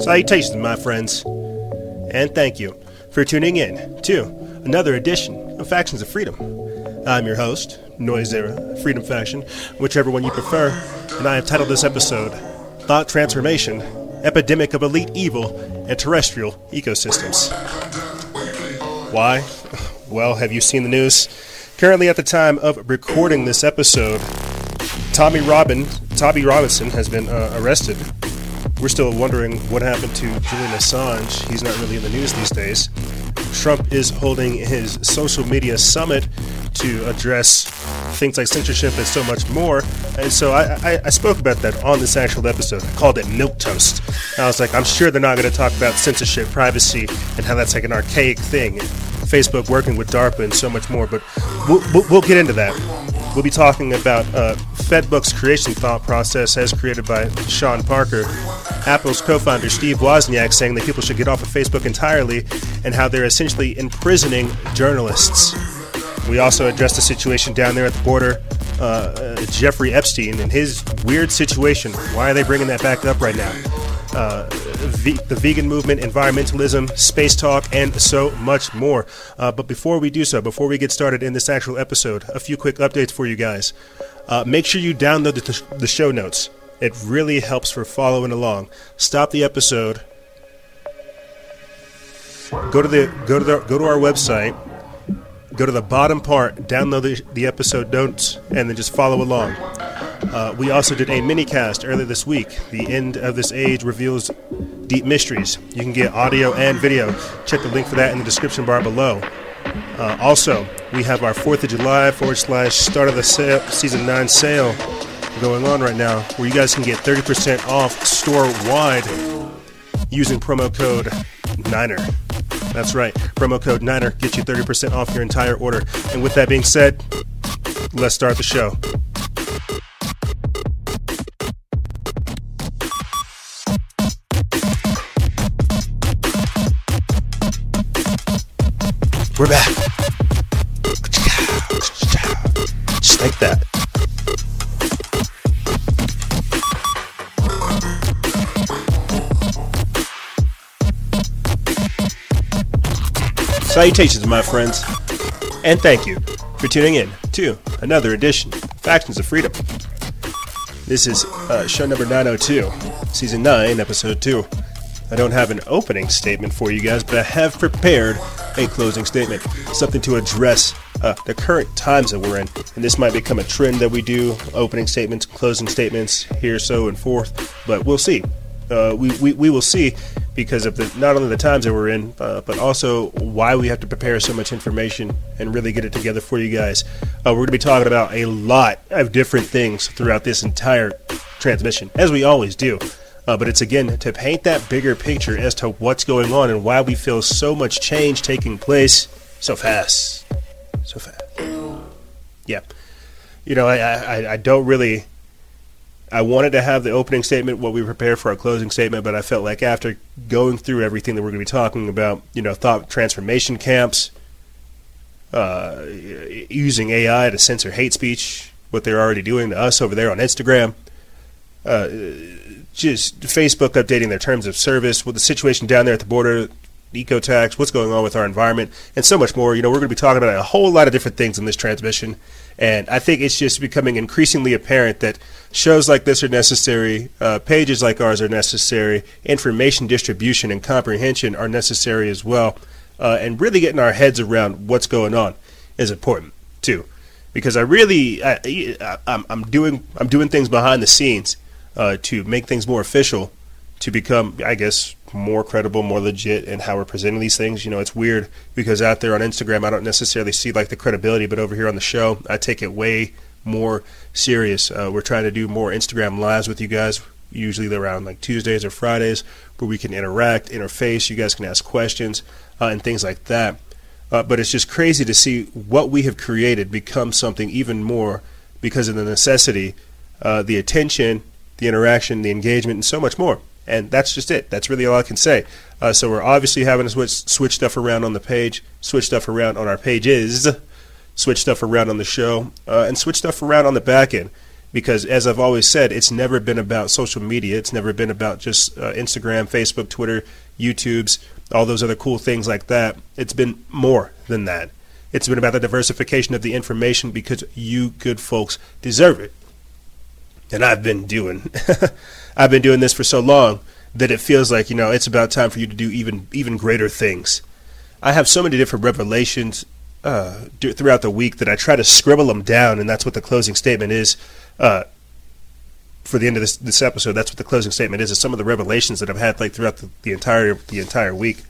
Salutations, my friends, and thank you for tuning in to another edition of Factions of Freedom. I'm your host, Noisera, Freedom Faction, whichever one you prefer, and I have titled this episode Thought Transformation Epidemic of Elite Evil and Terrestrial Ecosystems. Why? Well, have you seen the news? Currently, at the time of recording this episode, Tommy Robin, Tommy Robinson has been uh, arrested we're still wondering what happened to Julian Assange. He's not really in the news these days. Trump is holding his social media summit to address things like censorship and so much more. And so I, I, I spoke about that on this actual episode. I called it Milk Toast. I was like, I'm sure they're not going to talk about censorship, privacy, and how that's like an archaic thing. Facebook working with DARPA and so much more. But we'll, we'll, we'll get into that. We'll be talking about uh, FedBook's creation thought process as created by Sean Parker, Apple's co founder Steve Wozniak saying that people should get off of Facebook entirely, and how they're essentially imprisoning journalists. We also addressed the situation down there at the border, uh, uh, Jeffrey Epstein and his weird situation. Why are they bringing that back up right now? Uh, the vegan movement, environmentalism, space talk, and so much more. Uh, but before we do so, before we get started in this actual episode, a few quick updates for you guys. Uh, make sure you download the, the show notes. It really helps for following along. Stop the episode. Go to the go to the go to our website. Go to the bottom part, download the, the episode notes, and then just follow along. Uh, we also did a mini cast earlier this week. The end of this age reveals deep mysteries. You can get audio and video. Check the link for that in the description bar below. Uh, also, we have our 4th of July forward slash start of the sale, season 9 sale going on right now where you guys can get 30% off store wide using promo code NINER. That's right, promo code NINER gets you 30% off your entire order. And with that being said, let's start the show. We're back. Just like that. Salutations, my friends, and thank you for tuning in to another edition of Factions of Freedom. This is uh, show number 902, season 9, episode 2. I don't have an opening statement for you guys, but I have prepared a closing statement, something to address uh, the current times that we're in. And this might become a trend that we do opening statements, closing statements, here, so, and forth, but we'll see. Uh, we, we, we will see because of the not only the times that we're in, uh, but also why we have to prepare so much information and really get it together for you guys. Uh, we're going to be talking about a lot of different things throughout this entire transmission, as we always do. Uh, but it's again to paint that bigger picture as to what's going on and why we feel so much change taking place so fast. So fast. Yeah. You know, I, I, I don't really. I wanted to have the opening statement, what we prepare for our closing statement, but I felt like after going through everything that we're going to be talking about, you know, thought transformation camps, uh, using AI to censor hate speech, what they're already doing to us over there on Instagram, uh, just Facebook updating their terms of service, with the situation down there at the border, eco tax, what's going on with our environment, and so much more. You know, we're going to be talking about a whole lot of different things in this transmission, and I think it's just becoming increasingly apparent that shows like this are necessary, uh, pages like ours are necessary, information distribution and comprehension are necessary as well, uh, and really getting our heads around what's going on is important too, because I really I, I'm, I'm doing I'm doing things behind the scenes uh, to make things more official, to become, I guess, more credible, more legit in how we're presenting these things. You know, it's weird because out there on Instagram, I don't necessarily see like the credibility, but over here on the show, I take it way more serious. Uh, we're trying to do more Instagram lives with you guys, usually around like Tuesdays or Fridays, where we can interact, interface. You guys can ask questions uh, and things like that. Uh, but it's just crazy to see what we have created become something even more because of the necessity, uh, the attention, the interaction, the engagement, and so much more. And that's just it. That's really all I can say. Uh, so we're obviously having to switch, switch stuff around on the page, switch stuff around on our pages, switch stuff around on the show, uh, and switch stuff around on the back end. Because as I've always said, it's never been about social media. It's never been about just uh, Instagram, Facebook, Twitter, YouTube's, all those other cool things like that. It's been more than that. It's been about the diversification of the information because you good folks deserve it. And I've been doing I've been doing this for so long that it feels like, you know, it's about time for you to do even even greater things. I have so many different revelations uh, throughout the week that I try to scribble them down, and that's what the closing statement is. Uh, for the end of this this episode, that's what the closing statement is. Is some of the revelations that I've had like throughout the, the entire the entire week.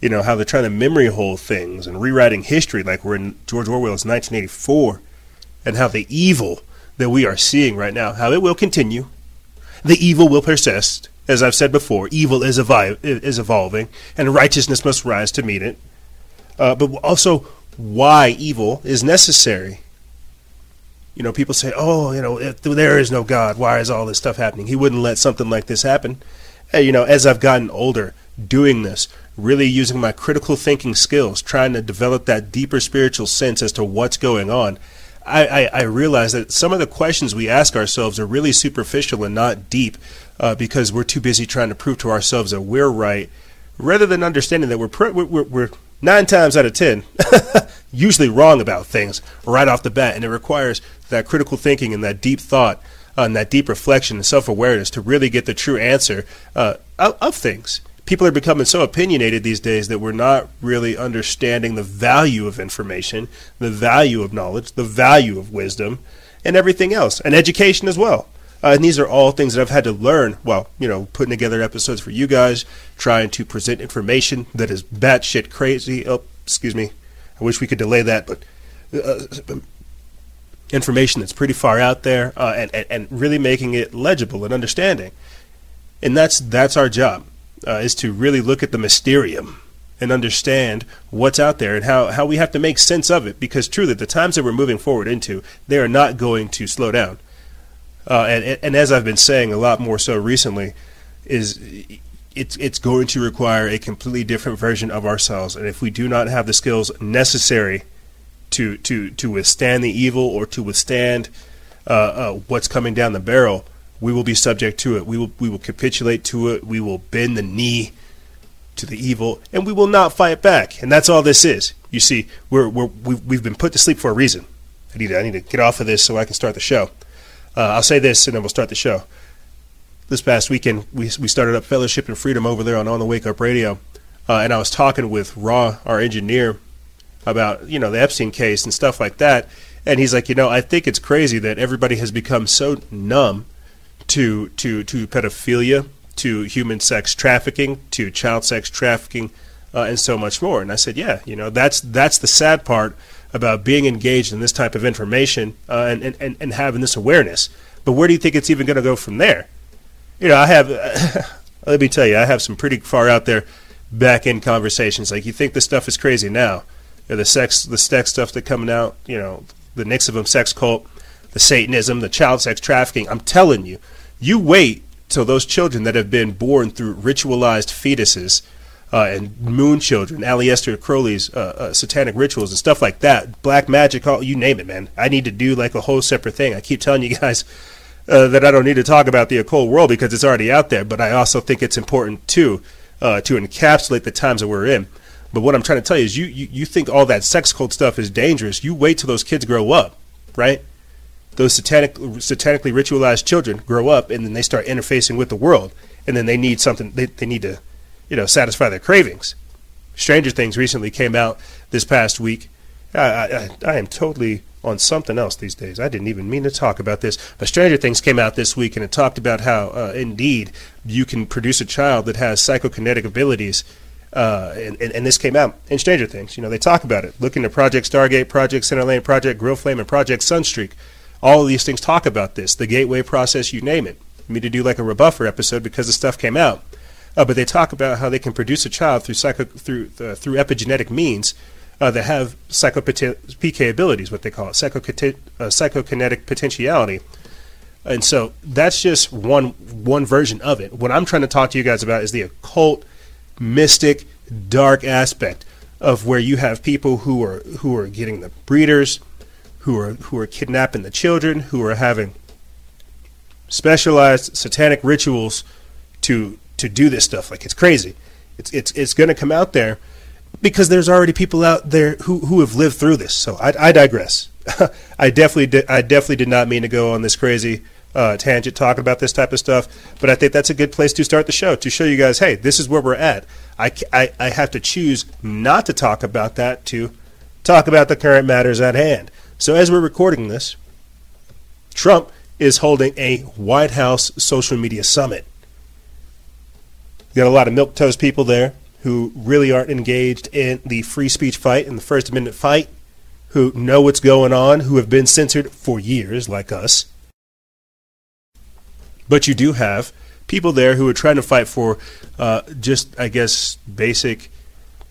You know how they're trying to memory hole things and rewriting history, like we're in George Orwell's 1984, and how the evil that we are seeing right now, how it will continue, the evil will persist. As I've said before, evil is, evi- is evolving, and righteousness must rise to meet it. Uh, but also, why evil is necessary. You know, people say, "Oh, you know, if there is no God, why is all this stuff happening?" He wouldn't let something like this happen. Hey, you know, as I've gotten older, doing this, really using my critical thinking skills, trying to develop that deeper spiritual sense as to what's going on, I, I, I realize that some of the questions we ask ourselves are really superficial and not deep uh, because we're too busy trying to prove to ourselves that we're right rather than understanding that we're, pr- we're, we're nine times out of ten usually wrong about things right off the bat. And it requires that critical thinking and that deep thought uh, and that deep reflection and self awareness to really get the true answer uh, of, of things people are becoming so opinionated these days that we're not really understanding the value of information, the value of knowledge, the value of wisdom, and everything else, and education as well. Uh, and these are all things that I've had to learn. Well, you know, putting together episodes for you guys, trying to present information that is batshit crazy. Oh, excuse me. I wish we could delay that, but uh, information that's pretty far out there, uh, and, and and really making it legible and understanding. And that's that's our job uh, is to really look at the mysterium and understand what's out there and how, how we have to make sense of it. Because truly, the times that we're moving forward into, they are not going to slow down. Uh, and, and as I've been saying a lot more so recently, is it's it's going to require a completely different version of ourselves. And if we do not have the skills necessary to to to withstand the evil or to withstand uh, uh, what's coming down the barrel, we will be subject to it. We will we will capitulate to it. We will bend the knee to the evil, and we will not fight back. And that's all this is. You see, we're, we're we've been put to sleep for a reason. I need to, I need to get off of this so I can start the show. Uh, I'll say this, and then we'll start the show. This past weekend, we we started up Fellowship and Freedom over there on On the Wake Up Radio, uh, and I was talking with Raw, our engineer, about you know the Epstein case and stuff like that. And he's like, you know, I think it's crazy that everybody has become so numb to to to pedophilia, to human sex trafficking, to child sex trafficking, uh, and so much more. And I said, yeah, you know, that's that's the sad part about being engaged in this type of information uh, and, and and having this awareness. But where do you think it's even going to go from there? You know, I have. let me tell you, I have some pretty far out there back end conversations. Like you think this stuff is crazy now, you know, the sex, the sex stuff that coming out. You know, the NXIVM sex cult, the Satanism, the child sex trafficking. I'm telling you, you wait till those children that have been born through ritualized fetuses uh, and moon children, Aleister Crowley's uh, uh, satanic rituals and stuff like that, black magic, all you name it, man. I need to do like a whole separate thing. I keep telling you guys uh, that I don't need to talk about the occult world because it's already out there, but I also think it's important too uh, to encapsulate the times that we're in. But what I'm trying to tell you is, you, you you think all that sex cult stuff is dangerous. You wait till those kids grow up, right? Those satanic, satanically ritualized children grow up and then they start interfacing with the world, and then they need something. They, they need to, you know, satisfy their cravings. Stranger Things recently came out this past week. I, I, I am totally on something else these days. I didn't even mean to talk about this, but Stranger Things came out this week and it talked about how, uh, indeed, you can produce a child that has psychokinetic abilities. Uh, and, and, and, this came out in Stranger Things. You know, they talk about it. Looking at Project Stargate, Project Centerlane, Project Grill Flame, and Project Sunstreak. All of these things talk about this, the gateway process, you name it. I mean, to do like a rebuffer episode because the stuff came out. Uh, but they talk about how they can produce a child through psycho, through uh, through epigenetic means uh, that have psycho PK abilities, what they call it, psychokinetic, uh, psychokinetic potentiality. And so that's just one one version of it. What I'm trying to talk to you guys about is the occult, mystic, dark aspect of where you have people who are who are getting the breeders, who are who are kidnapping the children, who are having specialized satanic rituals to to do this stuff. Like it's crazy. It's it's it's going to come out there because there's already people out there who who have lived through this. So I, I digress. I definitely did, I definitely did not mean to go on this crazy uh, tangent talking about this type of stuff, but I think that's a good place to start the show to show you guys, hey, this is where we're at. I, I, I have to choose not to talk about that to talk about the current matters at hand. So as we're recording this, Trump is holding a White House social media summit. You got a lot of milk toast people there who really aren't engaged in the free speech fight and the First Amendment fight, who know what's going on, who have been censored for years, like us. But you do have people there who are trying to fight for uh, just, I guess, basic,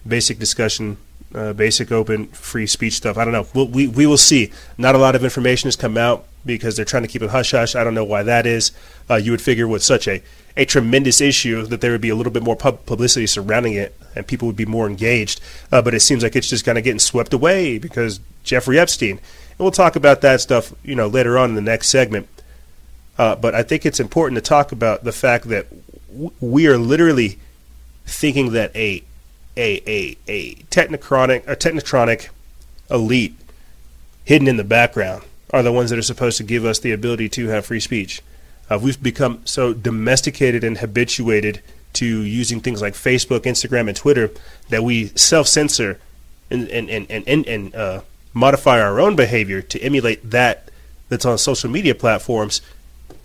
basic discussion, uh, basic open free speech stuff. I don't know. We'll, we we will see. Not a lot of information has come out because they're trying to keep it hush hush. I don't know why that is. Uh, you would figure with such a a tremendous issue that there would be a little bit more pub- publicity surrounding it and people would be more engaged. Uh, but it seems like it's just kind of getting swept away because Jeffrey Epstein. And we'll talk about that stuff, you know, later on in the next segment. Uh, but I think it's important to talk about the fact that w- we are literally thinking that a a a a technocratic a technotronic elite hidden in the background are the ones that are supposed to give us the ability to have free speech. Uh, we've become so domesticated and habituated to using things like Facebook, Instagram, and Twitter that we self censor and and and and, and, and uh, modify our own behavior to emulate that that's on social media platforms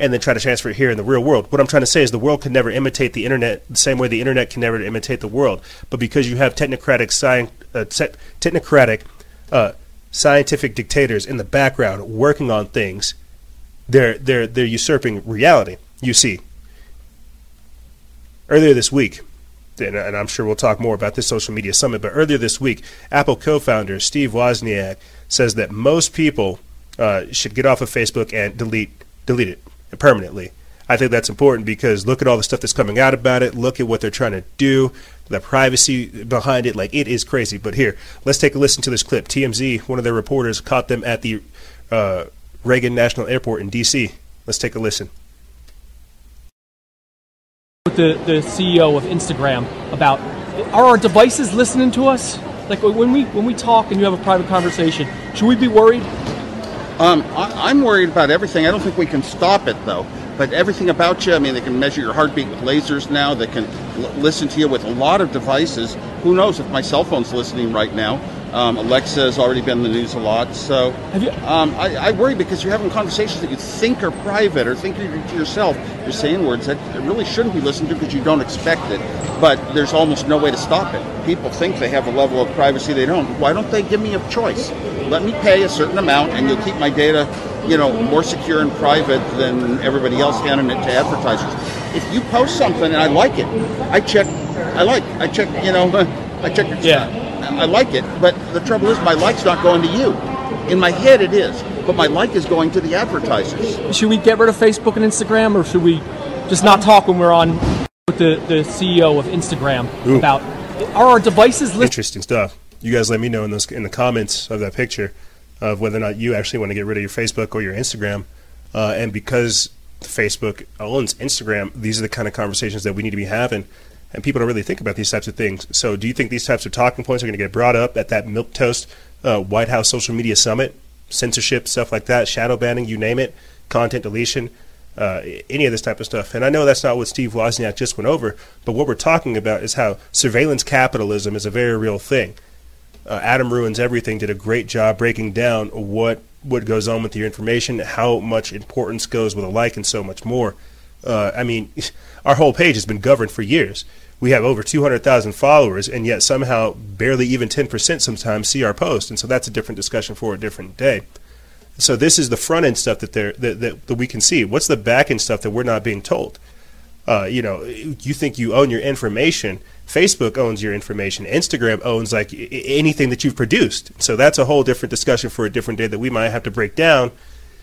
and then try to transfer it here in the real world. What I'm trying to say is the world can never imitate the internet the same way the internet can never imitate the world. But because you have technocratic, uh, te- technocratic, uh, scientific dictators in the background working on things, they're they're they're usurping reality. You see, earlier this week, and, and I'm sure we'll talk more about this social media summit. But earlier this week, Apple co-founder Steve Wozniak says that most people uh, should get off of Facebook and delete delete it permanently. I think that's important because look at all the stuff that's coming out about it. Look at what they're trying to do, the privacy behind it. Like, it is crazy. But here, let's take a listen to this clip. TMZ, one of their reporters, caught them at the uh, Reagan National Airport in D.C. Let's take a listen. With the, the CEO of Instagram about are our devices listening to us? Like when we when we talk and you have a private conversation, should we be worried? Um, I, am worried about everything. I don't think we can stop it though. But everything about you, I mean, they can measure your heartbeat with lasers now. They can l- listen to you with a lot of devices. Who knows if my cell phone's listening right now? Um, Alexa has already been in the news a lot. So you, um, I, I, worry because you're having conversations that you think are private or think you're to yourself. You're saying words that really shouldn't be listened to because you don't expect it. But there's almost no way to stop it. People think they have a level of privacy they don't. Why don't they give me a choice? Let me pay a certain amount and you'll keep my data you know, more secure and private than everybody else handing it to advertisers. If you post something and I like it, I check, I like, I check, you know, I check your yeah. I like it, but the trouble is my like's not going to you. In my head it is, but my like is going to the advertisers. Should we get rid of Facebook and Instagram, or should we just not talk when we're on with the, the CEO of Instagram Ooh. about are our devices li- interesting stuff. You guys let me know in those in the comments of that picture of whether or not you actually want to get rid of your Facebook or your Instagram. Uh, and because Facebook owns Instagram, these are the kind of conversations that we need to be having and people don't really think about these types of things. So, do you think these types of talking points are going to get brought up at that milk toast uh, White House social media summit? Censorship, stuff like that, shadow banning, you name it, content deletion, uh, any of this type of stuff. And I know that's not what Steve Wozniak just went over, but what we're talking about is how surveillance capitalism is a very real thing. Uh, Adam ruins everything. Did a great job breaking down what what goes on with your information, how much importance goes with a like, and so much more. Uh, I mean, our whole page has been governed for years. We have over 200,000 followers, and yet somehow barely even 10% sometimes see our post. And so that's a different discussion for a different day. So this is the front end stuff that, that, that, that we can see. What's the back end stuff that we're not being told? Uh, you know, you think you own your information. Facebook owns your information. Instagram owns like anything that you've produced. So that's a whole different discussion for a different day that we might have to break down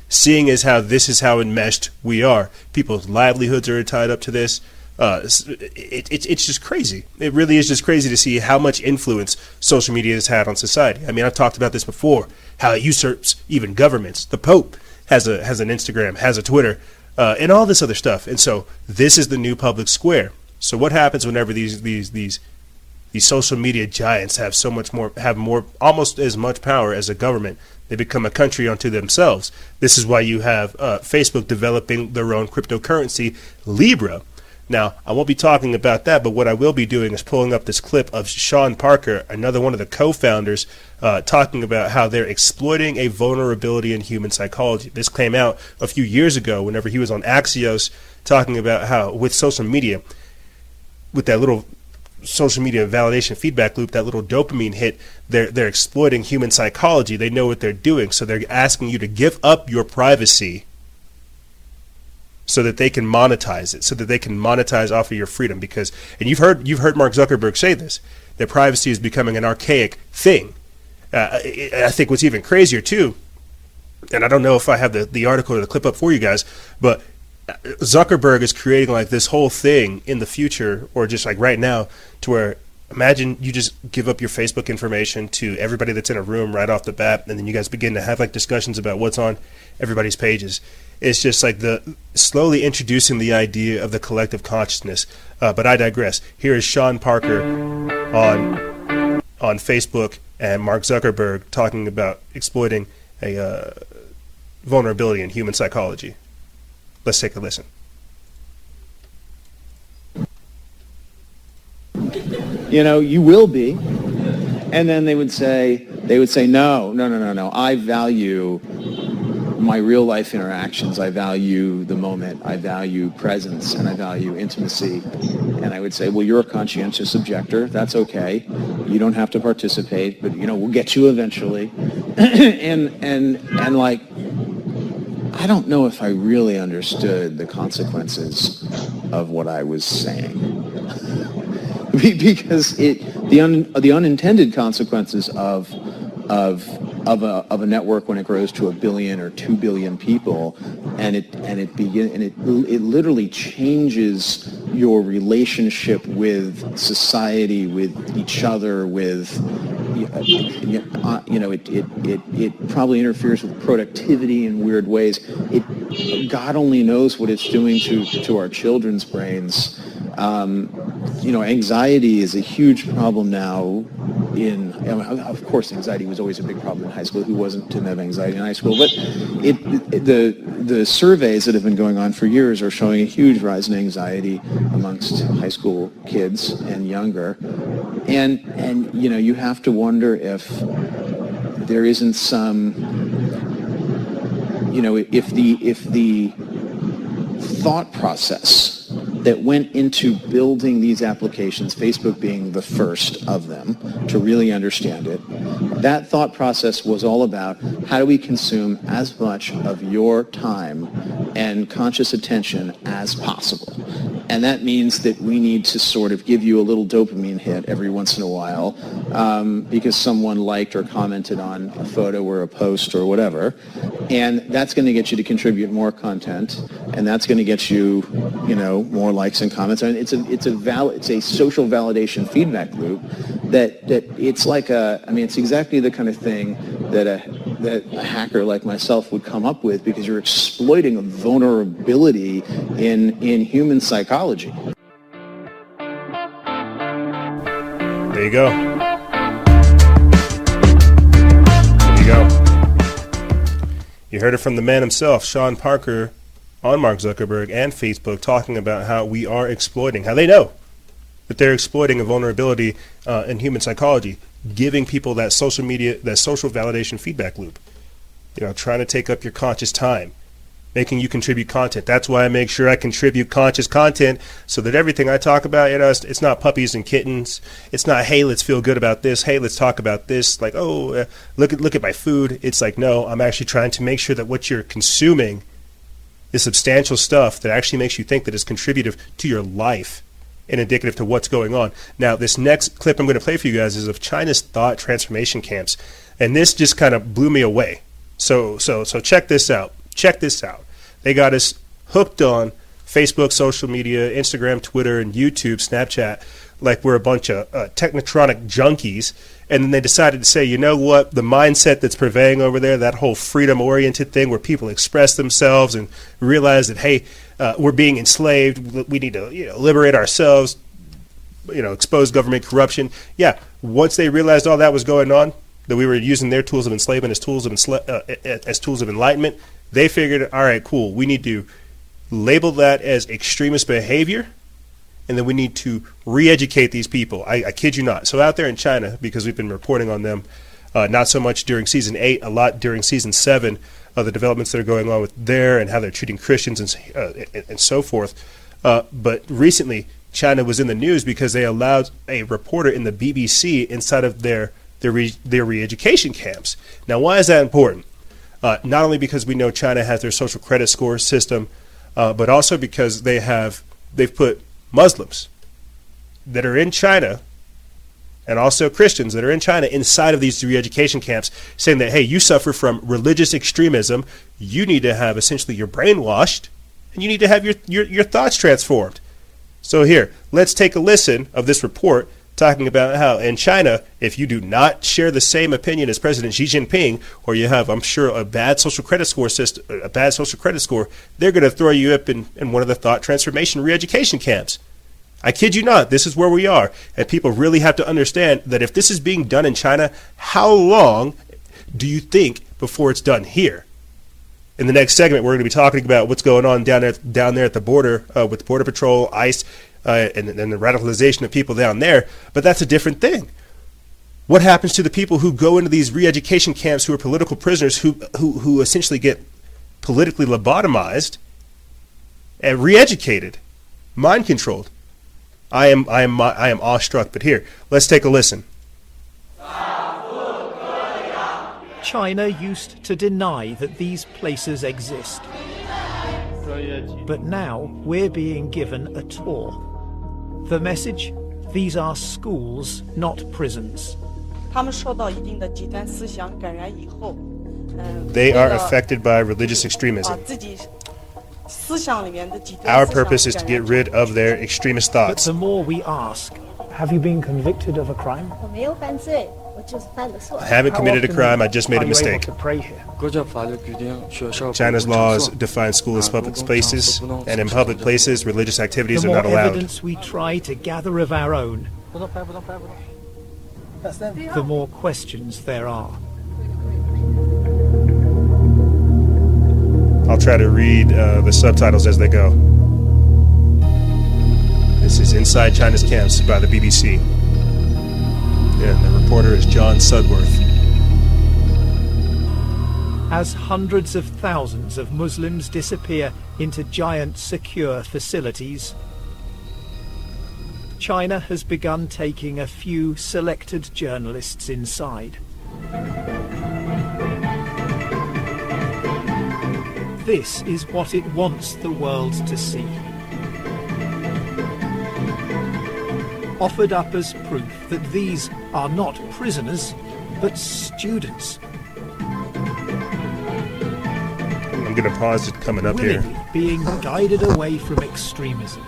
seeing as how this is how enmeshed we are. People's livelihoods are tied up to this. Uh, it, it, it's just crazy. It really is just crazy to see how much influence social media has had on society. I mean, I've talked about this before, how it usurps even governments. The Pope has a has an Instagram, has a Twitter, uh, and all this other stuff. And so this is the new public square. So what happens whenever these these these these social media giants have so much more have more almost as much power as a government? They become a country unto themselves. This is why you have uh, Facebook developing their own cryptocurrency, Libra. Now, I won't be talking about that, but what I will be doing is pulling up this clip of Sean Parker, another one of the co founders, uh, talking about how they're exploiting a vulnerability in human psychology. This came out a few years ago whenever he was on Axios talking about how, with social media, with that little social media validation feedback loop, that little dopamine hit, they're they're exploiting human psychology. They know what they're doing, so they're asking you to give up your privacy so that they can monetize it, so that they can monetize off of your freedom. Because, and you've heard you've heard Mark Zuckerberg say this, that privacy is becoming an archaic thing. Uh, I think what's even crazier too, and I don't know if I have the the article or the clip up for you guys, but Zuckerberg is creating like this whole thing in the future, or just like right now, to where imagine you just give up your Facebook information to everybody that's in a room right off the bat, and then you guys begin to have like discussions about what's on everybody's pages. It's just like the slowly introducing the idea of the collective consciousness. Uh, but I digress. Here is Sean Parker on on Facebook and Mark Zuckerberg talking about exploiting a uh, vulnerability in human psychology. Let's take a listen. You know, you will be. And then they would say, they would say, no, no, no, no, no. I value my real life interactions. I value the moment. I value presence and I value intimacy. And I would say, well, you're a conscientious objector. That's okay. You don't have to participate, but you know, we'll get you eventually. and and and like I don't know if I really understood the consequences of what I was saying. because it the un, the unintended consequences of of of a, of a network when it grows to a billion or two billion people, and it and it begin and it it literally changes your relationship with society, with each other, with uh, you know, it, it, it, it probably interferes with productivity in weird ways. It, God only knows what it's doing to, to our children's brains. Um, you know, anxiety is a huge problem now in, of course, anxiety was always a big problem in high school. Who wasn't didn't have anxiety in high school? But it, it, the the surveys that have been going on for years are showing a huge rise in anxiety amongst high school kids and younger. And and you know, you have to wonder if there isn't some, you know, if the if the thought process that went into building these applications, Facebook being the first of them, to really understand it. That thought process was all about how do we consume as much of your time and conscious attention as possible. And that means that we need to sort of give you a little dopamine hit every once in a while um, because someone liked or commented on a photo or a post or whatever. And that's going to get you to contribute more content. And that's going to get you, you know, more likes and comments. And it's a, it's a, val- it's a social validation feedback loop that, that it's like a, I mean, it's exactly the kind of thing that a, that a hacker like myself would come up with because you're exploiting a vulnerability in, in human psychology. There you go. There you go. You heard it from the man himself, Sean Parker, on Mark Zuckerberg and Facebook, talking about how we are exploiting, how they know that they're exploiting a vulnerability uh, in human psychology, giving people that social media, that social validation feedback loop. You know, trying to take up your conscious time, making you contribute content. That's why I make sure I contribute conscious content so that everything I talk about, you know, it's, it's not puppies and kittens. It's not, hey, let's feel good about this. Hey, let's talk about this. Like, oh, uh, look at look at my food. It's like, no, I'm actually trying to make sure that what you're consuming is substantial stuff that actually makes you think that is contributive to your life and indicative to what's going on. Now, this next clip I'm going to play for you guys is of China's thought transformation camps, and this just kind of blew me away. So, so, so check this out. check this out. They got us hooked on Facebook, social media, Instagram, Twitter, and YouTube, Snapchat, like we're a bunch of uh, technotronic junkies. And then they decided to say, you know what, the mindset that's prevailing over there, that whole freedom oriented thing where people express themselves and realize that, hey, uh, we're being enslaved, we need to you know, liberate ourselves, you know, expose government corruption. Yeah, once they realized all that was going on, that we were using their tools of enslavement as tools of ensla- uh, as tools of enlightenment, they figured, all right, cool, we need to label that as extremist behavior, and then we need to re-educate these people. I, I kid you not. So out there in China, because we've been reporting on them, uh, not so much during season eight, a lot during season seven, uh, the developments that are going on with there and how they're treating Christians and uh, and, and, so forth. Uh, but recently, China was in the news because they allowed a reporter in the BBC inside of their their re, their re-education camps. Now, why is that important? Uh, not only because we know China has their social credit score system uh, but also because they have they've put Muslims that are in China and also Christians that are in China inside of these re-education camps, saying that hey, you suffer from religious extremism, you need to have essentially your brain washed, and you need to have your, your, your thoughts transformed. So here, let's take a listen of this report talking about how in China, if you do not share the same opinion as President Xi Jinping, or you have, I'm sure, a bad social credit score system, a bad social credit score, they're going to throw you up in, in one of the thought transformation re-education camps. I kid you not, this is where we are. And people really have to understand that if this is being done in China, how long do you think before it's done here? In the next segment, we're going to be talking about what's going on down there, down there at the border uh, with Border Patrol, ICE, uh, and, and the radicalization of people down there, but that's a different thing. What happens to the people who go into these re-education camps who are political prisoners who, who, who essentially get politically lobotomized and re-educated, mind controlled? I am, I am, I am awestruck. But here, let's take a listen. China used to deny that these places exist. But now we're being given a tour. The message? These are schools, not prisons. They are affected by religious extremism. Our purpose is to get rid of their extremist thoughts. But the more we ask, have you been convicted of a crime? I haven't committed a crime, I just made a mistake. China's laws define school as public spaces, and in public places, religious activities are not allowed. The more evidence we try to gather of our own, the more questions there are. I'll try to read uh, the subtitles as they go. This is Inside China's Camps by the BBC. And the reporter is John Sudworth. As hundreds of thousands of Muslims disappear into giant secure facilities, China has begun taking a few selected journalists inside. This is what it wants the world to see. Offered up as proof that these are not prisoners, but students. I'm going to pause it coming up Willingly here. being guided away from extremism.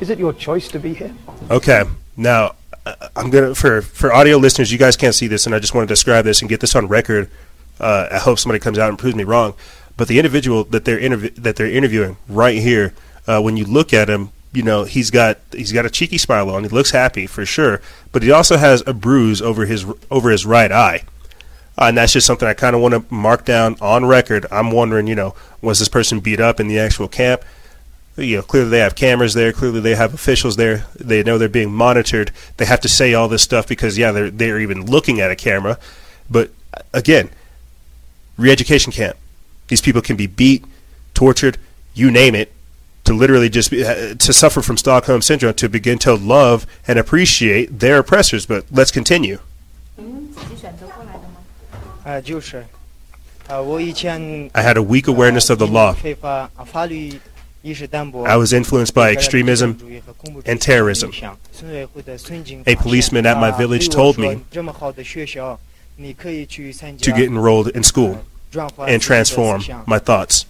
Is it your choice to be here? Okay. Now, uh, I'm gonna for for audio listeners, you guys can't see this, and I just want to describe this and get this on record. Uh, I hope somebody comes out and proves me wrong. But the individual that they're interv- that they're interviewing right here, uh, when you look at him, you know he's got he's got a cheeky smile on. He looks happy for sure, but he also has a bruise over his over his right eye. Uh, and that's just something I kind of want to mark down on record. I'm wondering, you know, was this person beat up in the actual camp? You know, clearly they have cameras there. Clearly they have officials there. They know they're being monitored. They have to say all this stuff because, yeah, they're they're even looking at a camera. But again, re-education camp. These people can be beat, tortured, you name it, to literally just be, uh, to suffer from Stockholm syndrome to begin to love and appreciate their oppressors. But let's continue. I had a weak awareness of the law. I was influenced by extremism and terrorism. A policeman at my village told me to get enrolled in school and transform my thoughts.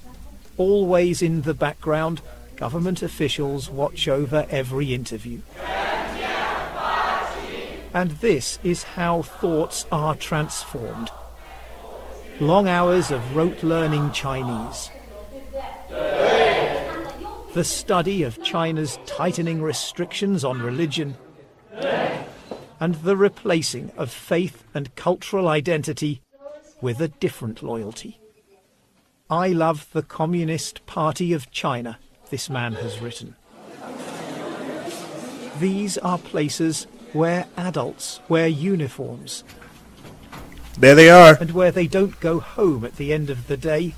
Always in the background, government officials watch over every interview. And this is how thoughts are transformed. Long hours of rote learning Chinese. The study of China's tightening restrictions on religion. And the replacing of faith and cultural identity with a different loyalty. I love the Communist Party of China, this man has written. These are places where adults wear uniforms. There they are. And where they don't go home at the end of the day.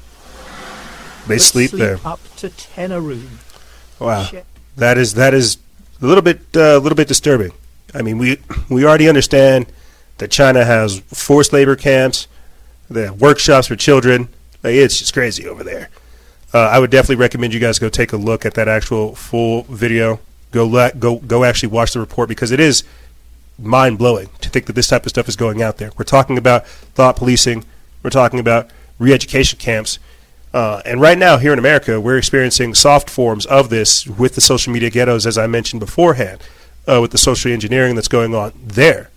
They sleep, sleep, there. Up to ten a room. Wow, that is that is a little bit a uh, little bit disturbing. I mean, we we already understand that China has forced labor camps, they have workshops for children. Like, it's just crazy over there. Uh, I would definitely recommend you guys go take a look at that actual full video. Go let go go actually watch the report because it is mind blowing to think that this type of stuff is going out there. We're talking about thought policing. We're talking about re-education camps. Uh, and right now, here in America, we're experiencing soft forms of this with the social media ghettos, as I mentioned beforehand, uh, with the social engineering that's going on there.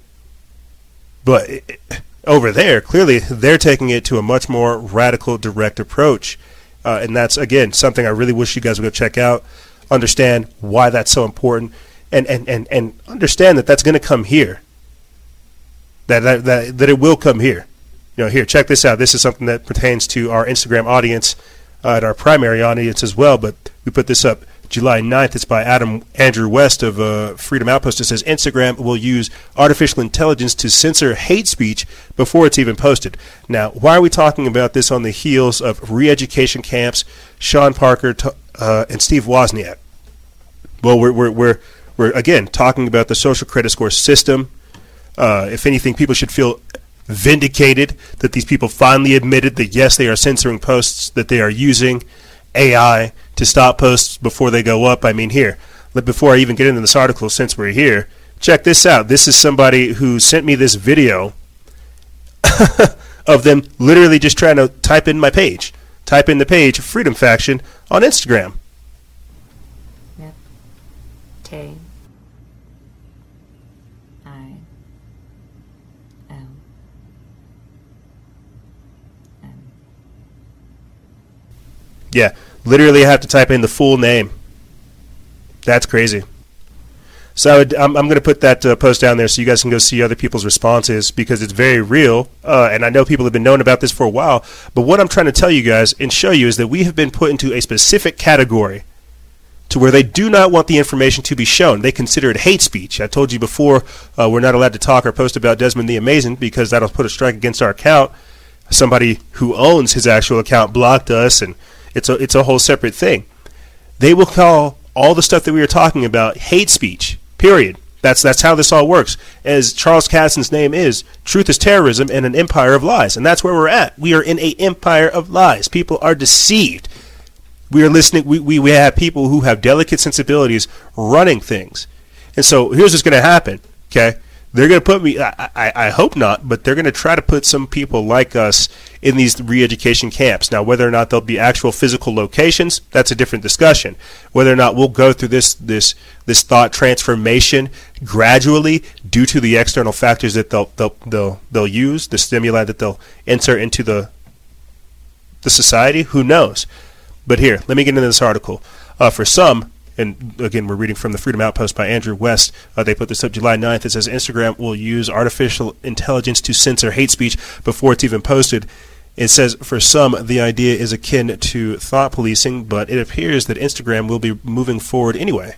But it, over there, clearly, they're taking it to a much more radical, direct approach. Uh, and that's, again, something I really wish you guys would go check out, understand why that's so important, and, and, and, and understand that that's going to come here. That, that, that, that it will come here. You know, here, check this out. This is something that pertains to our Instagram audience uh, and our primary audience as well, but we put this up July 9th. It's by Adam Andrew West of uh, Freedom Outpost. It says Instagram will use artificial intelligence to censor hate speech before it's even posted. Now, why are we talking about this on the heels of re-education camps, Sean Parker, uh, and Steve Wozniak? Well, we're, we're, we're, we're, again talking about the social credit score system. Uh, if anything, people should feel vindicated that these people finally admitted that yes, they are censoring posts, that they are using AI to stop posts before they go up. I mean, here, before I even get into this article, since we're here, check this out. This is somebody who sent me this video of them literally just trying to type in my page, type in the page Freedom Faction on Instagram. Yep. T. I. M. M. Yeah. Literally have to type in the full name. That's crazy. So I am going to put that uh, post down there so you guys can go see other people's responses because it's very real. Uh, and I know people have been knowing about this for a while. But what I'm trying to tell you guys and show you is that we have been put into a specific category to where they do not want the information to be shown. They consider it hate speech. I told you before uh, we're not allowed to talk or post about Desmond the Amazing because that'll put a strike against our account. Somebody who owns his actual account blocked us and it's a it's a whole separate thing. They will call all the stuff that we were talking about hate speech. Period. That's that's how this all works. As Charles Katson's name is, truth is terrorism and an empire of lies, and that's where we're at. We are in a empire of lies. People are deceived. We are listening. We, we, we have people who have delicate sensibilities running things, and so here's what's going to happen. Okay, they're going to put me. I, I, I, hope not, but they're going to try to put some people like us in these re-education camps. Now, whether or not there'll be actual physical locations, that's a different discussion. Whether or not we'll go through this this this thought transformation gradually due to the external factors that they'll they'll they'll, they'll use, the stimuli that they'll insert into the the society, who knows? But here, let me get into this article. Uh, for some, and again, we're reading from the Freedom Outpost by Andrew West. Uh, they put this up July 9th. It says Instagram will use artificial intelligence to censor hate speech before it's even posted. It says for some, the idea is akin to thought policing, but it appears that Instagram will be moving forward anyway.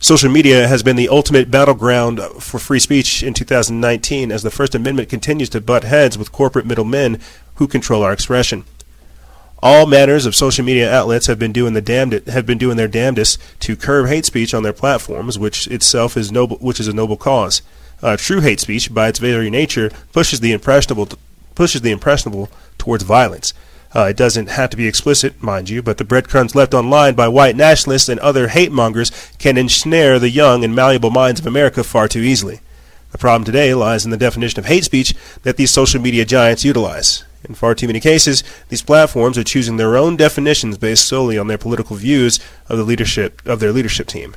Social media has been the ultimate battleground for free speech in 2019 as the First Amendment continues to butt heads with corporate middlemen who control our expression. All manners of social media outlets have been doing the damned have been doing their damnedest to curb hate speech on their platforms, which itself is noble, which is a noble cause. Uh, true hate speech, by its very nature, pushes the impressionable pushes the impressionable towards violence. Uh, it doesn't have to be explicit, mind you, but the breadcrumbs left online by white nationalists and other hate mongers can ensnare the young and malleable minds of America far too easily. The problem today lies in the definition of hate speech that these social media giants utilize. In far too many cases, these platforms are choosing their own definitions based solely on their political views of the leadership of their leadership team.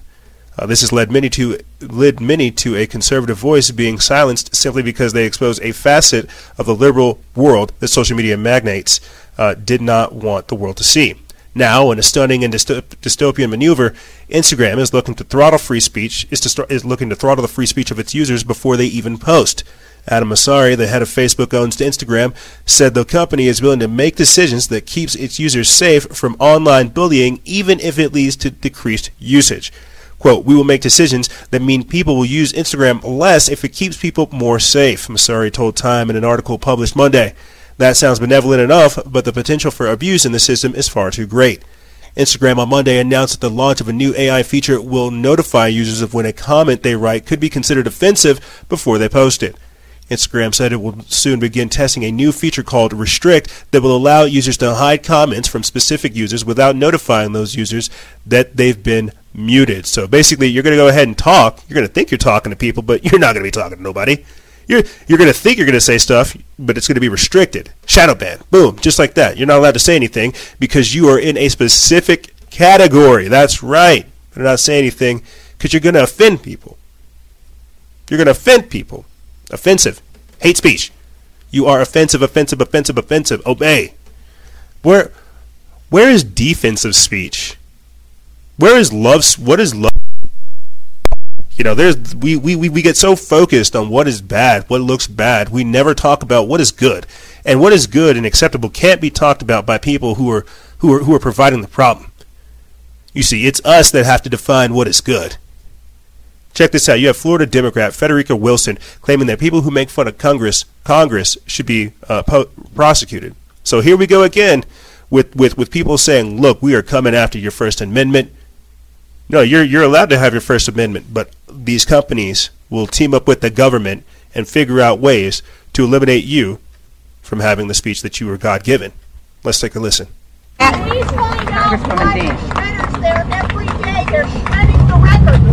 Uh, this has led many to led many to a conservative voice being silenced simply because they expose a facet of the liberal world that social media magnates uh, did not want the world to see. Now, in a stunning and dystopian maneuver, Instagram is looking to throttle free speech is to is looking to throttle the free speech of its users before they even post. Adam Mosseri, the head of Facebook owns Instagram, said the company is willing to make decisions that keeps its users safe from online bullying even if it leads to decreased usage. Quote, we will make decisions that mean people will use Instagram less if it keeps people more safe, Mosseri told Time in an article published Monday. That sounds benevolent enough, but the potential for abuse in the system is far too great. Instagram on Monday announced that the launch of a new AI feature will notify users of when a comment they write could be considered offensive before they post it. Instagram said it will soon begin testing a new feature called Restrict that will allow users to hide comments from specific users without notifying those users that they've been muted. So basically, you're going to go ahead and talk. You're going to think you're talking to people, but you're not going to be talking to nobody. You're, you're going to think you're going to say stuff, but it's going to be restricted. Shadow ban. Boom. Just like that. You're not allowed to say anything because you are in a specific category. That's right. You're not saying anything because you're going to offend people. You're going to offend people. Offensive. Hate speech. You are offensive, offensive, offensive, offensive. Obey. Where where is defensive speech? Where is love what is love? You know, there's we, we, we get so focused on what is bad, what looks bad, we never talk about what is good. And what is good and acceptable can't be talked about by people who are who are who are providing the problem. You see, it's us that have to define what is good. Check this out. You have Florida Democrat Frederica Wilson claiming that people who make fun of Congress Congress should be uh, po- prosecuted. So here we go again with, with, with people saying, look, we are coming after your First Amendment. No, you're, you're allowed to have your First Amendment, but these companies will team up with the government and figure out ways to eliminate you from having the speech that you were God given. Let's take a listen. Congresswoman Dean. They're shredding the record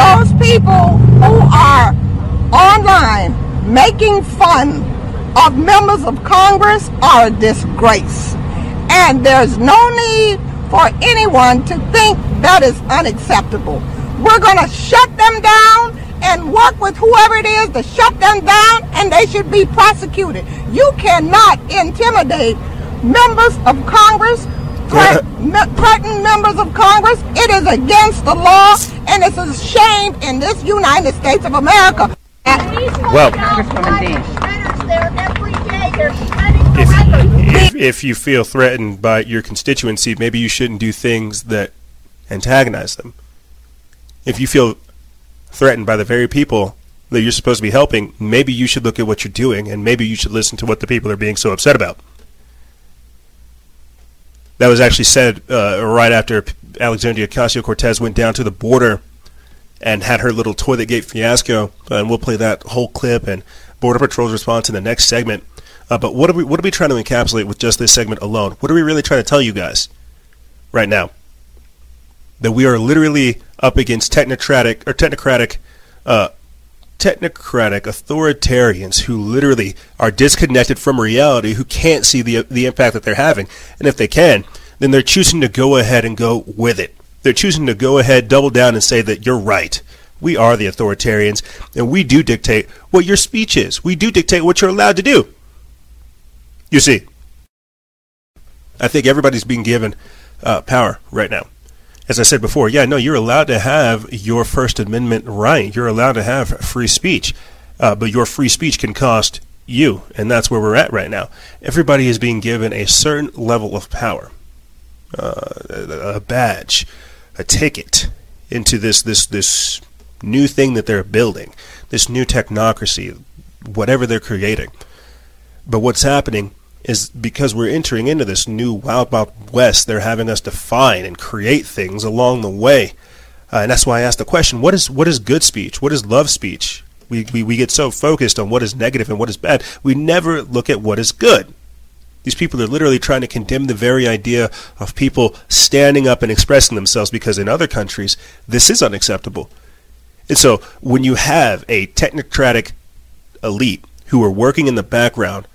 those people who are online making fun of members of Congress are a disgrace. And there's no need for anyone to think that is unacceptable. We're going to shut them down and work with whoever it is to shut them down, and they should be prosecuted. You cannot intimidate members of Congress threaten members of Congress. It is against the law, and it's a shame in this United States of America. Well, if, if you feel threatened by your constituency, maybe you shouldn't do things that antagonize them. If you feel threatened by the very people that you're supposed to be helping, maybe you should look at what you're doing, and maybe you should listen to what the people are being so upset about. That was actually said uh, right after Alexandria Ocasio Cortez went down to the border and had her little toilet gate fiasco. And we'll play that whole clip and Border Patrol's response in the next segment. Uh, but what are we what are we trying to encapsulate with just this segment alone? What are we really trying to tell you guys right now? That we are literally up against technocratic or technocratic uh, technocratic authoritarians who literally are disconnected from reality, who can't see the the impact that they're having, and if they can, then they're choosing to go ahead and go with it. They're choosing to go ahead, double down, and say that you're right. We are the authoritarians, and we do dictate what your speech is. We do dictate what you're allowed to do. You see, I think everybody's being given uh, power right now as I said before, yeah, no, you're allowed to have your First Amendment right. You're allowed to have free speech, uh, but your free speech can cost you, and that's where we're at right now. Everybody is being given a certain level of power, uh, a badge, a ticket into this this this new thing that they're building, this new technocracy, whatever they're creating. But what's happening is because we're entering into this new wild wild west they're having us define and create things along the way. Uh, and that's why i asked the question what is what is good speech? What is love speech? We, we, we get so focused on what is negative and what is bad we never look at what is good. These people are literally trying to condemn the very idea of people standing up and expressing themselves because in other countries, this is unacceptable. And so when you have a technocratic elite who are working in the background,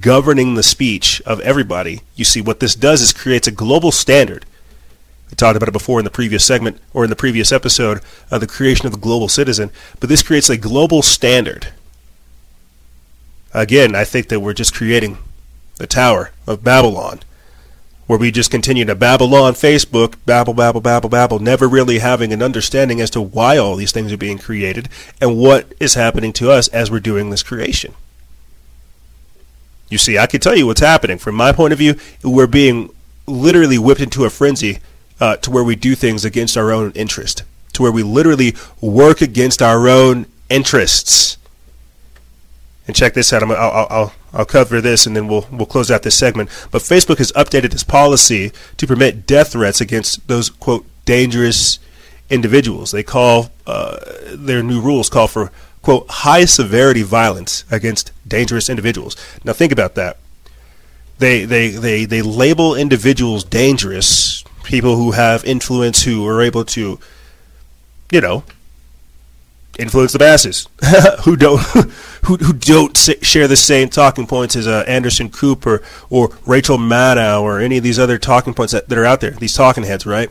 governing the speech of everybody, you see what this does is creates a global standard. We talked about it before in the previous segment or in the previous episode of the creation of the global citizen, but this creates a global standard. Again, I think that we're just creating the Tower of Babylon, where we just continue to babble on Facebook, babble, babble, babble, babble, never really having an understanding as to why all these things are being created and what is happening to us as we're doing this creation. You see, I can tell you what's happening. From my point of view, we're being literally whipped into a frenzy uh, to where we do things against our own interest, to where we literally work against our own interests. And check this out. i will I'll, I'll cover this and then we'll we'll close out this segment. But Facebook has updated its policy to permit death threats against those quote dangerous individuals. They call uh, their new rules call for quote high severity violence against dangerous individuals. Now think about that. They they they they label individuals dangerous, people who have influence who are able to you know influence the masses who don't who, who don't share the same talking points as uh, Anderson Cooper or Rachel Maddow or any of these other talking points that, that are out there. These talking heads, right?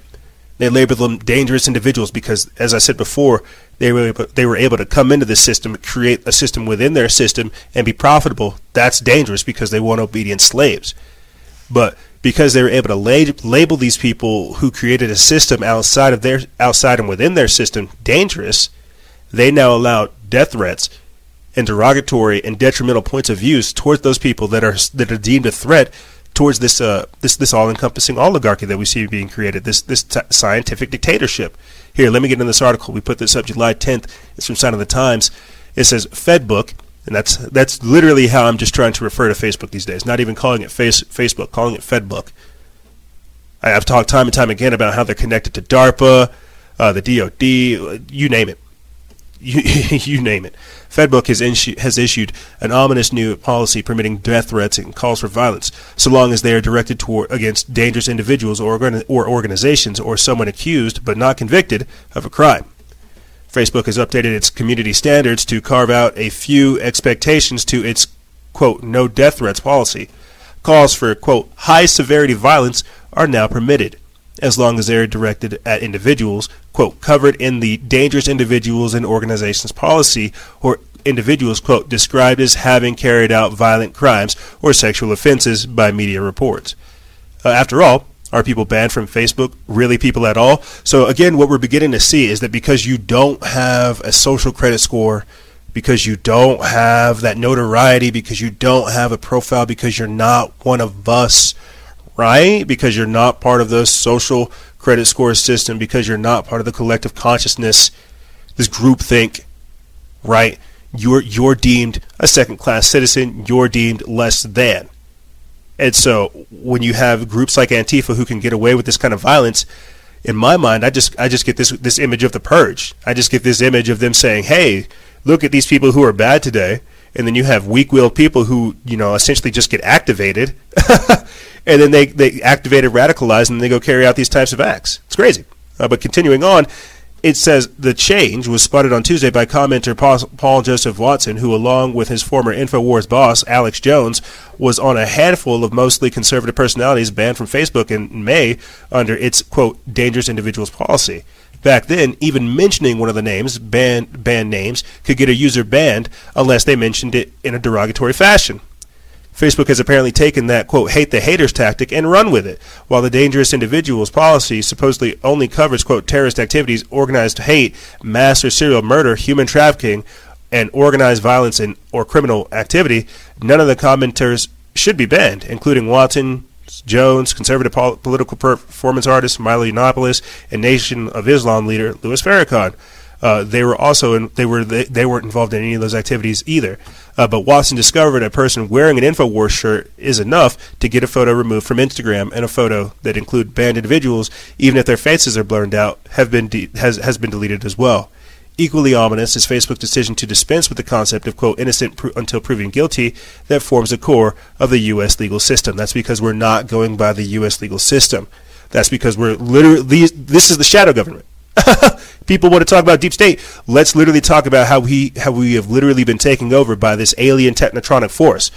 They label them dangerous individuals because, as I said before, they were able, they were able to come into the system, create a system within their system, and be profitable. That's dangerous because they want obedient slaves. But because they were able to lab- label these people who created a system outside of their outside and within their system dangerous, they now allow death threats and derogatory and detrimental points of views towards those people that are that are deemed a threat towards this uh, this this all-encompassing oligarchy that we see being created, this this t- scientific dictatorship. Here, let me get in this article. We put this up July 10th. It's from Sign of the Times. It says Fedbook, and that's that's literally how I'm just trying to refer to Facebook these days. Not even calling it face, Facebook, calling it Fedbook. I, have talked time and time again about how they're connected to DARPA, uh, the DoD, you name it you, you name it. Fedbook has, insu- has issued an ominous new policy permitting death threats and calls for violence, so long as they are directed toward against dangerous individuals or, or organizations or someone accused but not convicted of a crime. Facebook has updated its community standards to carve out a few expectations to its quote no death threats policy. Calls for quote high severity violence are now permitted as long as they are directed at individuals, quote, covered in the dangerous individuals and organizations policy, or individuals, quote, described as having carried out violent crimes or sexual offenses by media reports. Uh, after all, are people banned from Facebook really people at all? So again, what we're beginning to see is that because you don't have a social credit score, because you don't have that notoriety, because you don't have a profile, because you're not one of us, right? Because you're not part of the social credit score system, because you're not part of the collective consciousness, this group think, right? You're you're deemed a second class citizen, you're deemed less than. And so when you have groups like Antifa who can get away with this kind of violence, in my mind, I just I just get this this image of the purge. I just get this image of them saying, "Hey, look at these people who are bad today," and then you have weak-willed people who you know essentially just get activated and then they, they activate and radicalize, and they go carry out these types of acts. It's crazy. Uh, but continuing on, it says the change was spotted on Tuesday by commenter Paul Joseph Watson, who, along with his former InfoWars boss, Alex Jones, was on a handful of mostly conservative personalities banned from Facebook in May under its, quote, dangerous individuals policy. Back then, even mentioning one of the names, banned, banned names, could get a user banned unless they mentioned it in a derogatory fashion. Facebook has apparently taken that, quote, hate the haters tactic and run with it, while the dangerous individuals policy supposedly only covers, quote, terrorist activities, organized hate, mass or serial murder, human trafficking, and organized violence and or criminal activity, none of the commenters should be banned, including Watson, Jones, conservative pol- political performance artist Milo Yiannopoulos, and Nation of Islam leader Louis Farrakhan. Uh, they were also in, they were they, they weren't involved in any of those activities either. Uh, but Watson discovered a person wearing an Infowars shirt is enough to get a photo removed from Instagram, and a photo that include banned individuals, even if their faces are blurred out, have been de- has has been deleted as well. Equally ominous is Facebook's decision to dispense with the concept of, quote, innocent pr- until proven guilty that forms the core of the U.S. legal system. That's because we're not going by the U.S. legal system. That's because we're literally, this is the shadow government. People want to talk about deep state. Let's literally talk about how we, how we have literally been taken over by this alien technotronic force,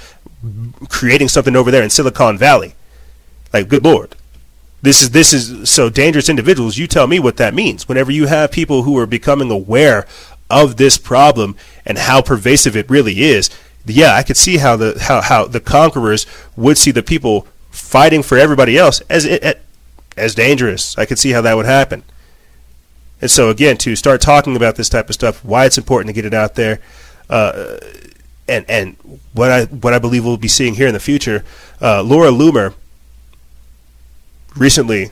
creating something over there in Silicon Valley. Like, good lord. This is this is so dangerous individuals. You tell me what that means. Whenever you have people who are becoming aware of this problem and how pervasive it really is, yeah, I could see how the how, how the conquerors would see the people fighting for everybody else as as dangerous. I could see how that would happen. And so again, to start talking about this type of stuff, why it's important to get it out there, uh, and and what I what I believe we'll be seeing here in the future, uh, Laura Loomer recently,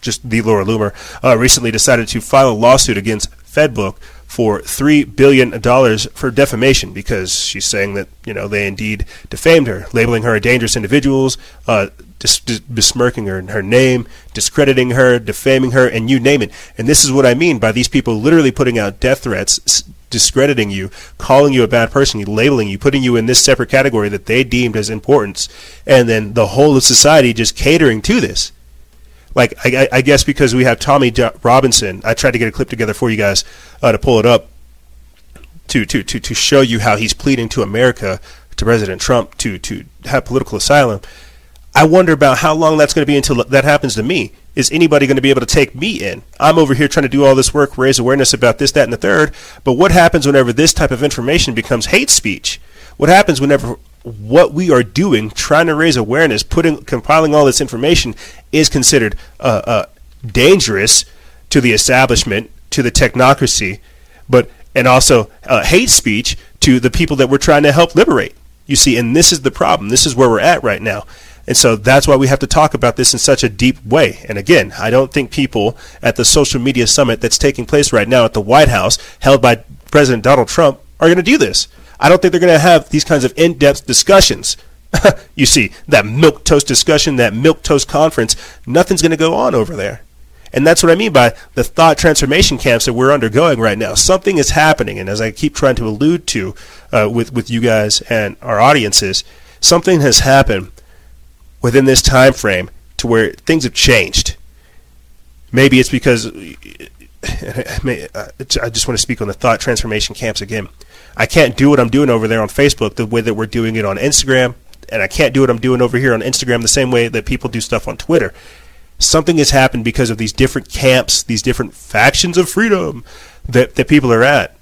just the Laura Loomer, uh, recently decided to file a lawsuit against FedBook for three billion dollars for defamation because she's saying that you know they indeed defamed her, labeling her a dangerous individual, uh, dis- dis- besmirking her her name, discrediting her, defaming her, and you name it. And this is what I mean by these people literally putting out death threats, discrediting you, calling you a bad person, labeling you, putting you in this separate category that they deemed as importance, and then the whole of society just catering to this. Like I, I guess because we have Tommy Robinson, I tried to get a clip together for you guys uh, to pull it up to, to, to, to show you how he's pleading to America, to President Trump, to, to have political asylum. I wonder about how long that's going to be until that happens to me. Is anybody going to be able to take me in? I'm over here trying to do all this work, raise awareness about this, that, and the third. But what happens whenever this type of information becomes hate speech? What happens whenever what we are doing, trying to raise awareness, putting, compiling all this information, is considered uh, uh, dangerous to the establishment, to the technocracy, but and also uh, hate speech to the people that we're trying to help liberate. You see, and this is the problem. This is where we're at right now. And so that's why we have to talk about this in such a deep way. And again, I don't think people at the social media summit that's taking place right now at the White House, held by President Donald Trump, are going to do this. I don't think they're going to have these kinds of in depth discussions. you see, that milk toast discussion, that milk toast conference, nothing's going to go on over there. And that's what I mean by the thought transformation camps that we're undergoing right now. Something is happening, and as I keep trying to allude to uh, with with you guys and our audiences, something has happened within this time frame to where things have changed. Maybe it's because I just want to speak on the thought transformation camps again. I can't do what I'm doing over there on Facebook the way that we're doing it on Instagram, and I can't do what I'm doing over here on Instagram the same way that people do stuff on Twitter. Something has happened because of these different camps, these different factions of freedom that, that people are at.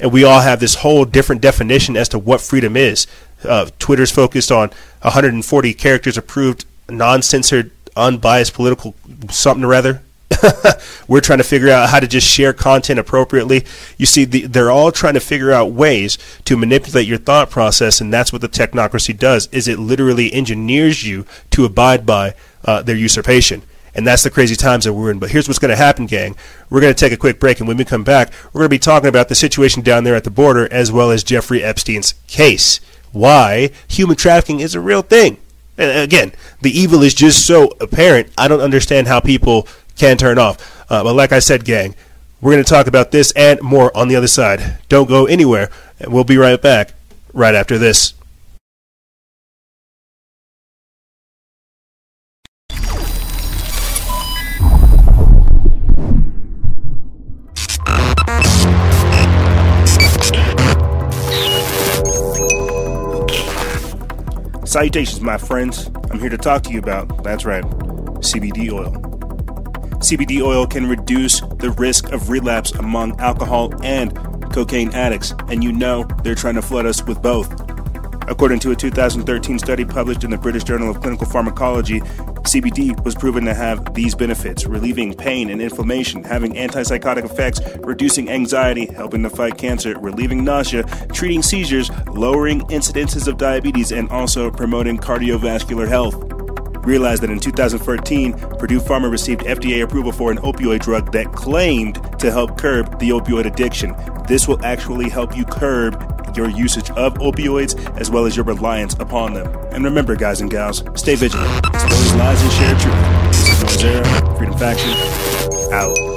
And we all have this whole different definition as to what freedom is. Uh, Twitter's focused on 140 characters approved, non-censored, unbiased political something or other. We're trying to figure out how to just share content appropriately. You see, the, they're all trying to figure out ways to manipulate your thought process, and that's what the technocracy does. Is it literally engineers you to abide by uh, their usurpation? And that's the crazy times that we're in. But here's what's going to happen, gang. We're going to take a quick break, and when we come back, we're going to be talking about the situation down there at the border as well as Jeffrey Epstein's case why human trafficking is a real thing. And again, the evil is just so apparent. I don't understand how people can turn off. Uh, but like I said, gang, we're going to talk about this and more on the other side. Don't go anywhere. We'll be right back right after this. Salutations, my friends. I'm here to talk to you about, that's right, CBD oil. CBD oil can reduce the risk of relapse among alcohol and cocaine addicts, and you know they're trying to flood us with both. According to a 2013 study published in the British Journal of Clinical Pharmacology, CBD was proven to have these benefits relieving pain and inflammation, having antipsychotic effects, reducing anxiety, helping to fight cancer, relieving nausea, treating seizures, lowering incidences of diabetes, and also promoting cardiovascular health. Realize that in 2014, Purdue Pharma received FDA approval for an opioid drug that claimed to help curb the opioid addiction. This will actually help you curb your usage of opioids as well as your reliance upon them. And remember, guys and gals, stay vigilant. Expose lies and share truth. This is Freedom Faction, out.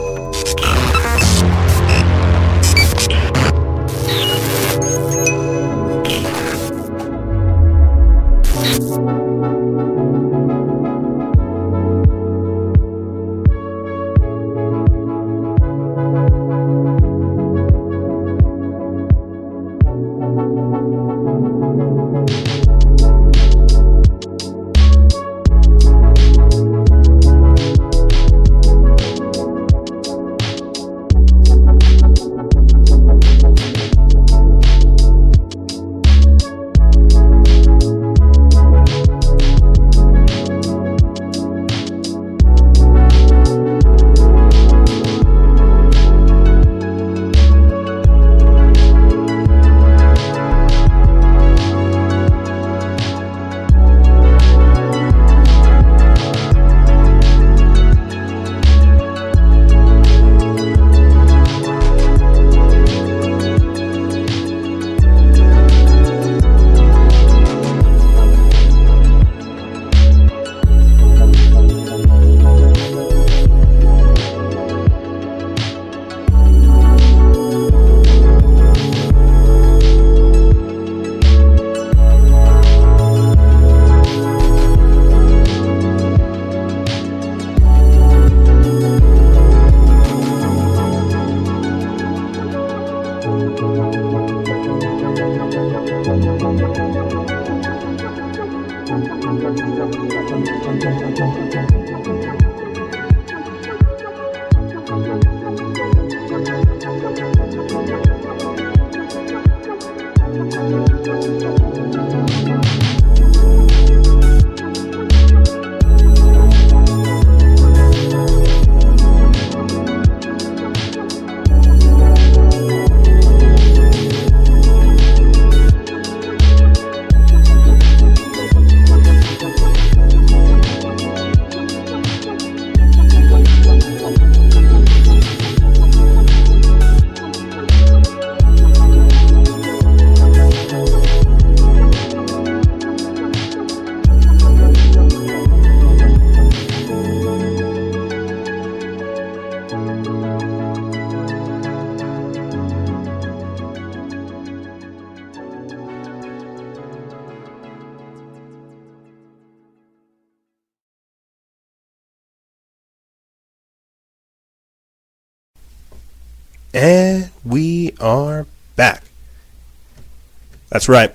That's right.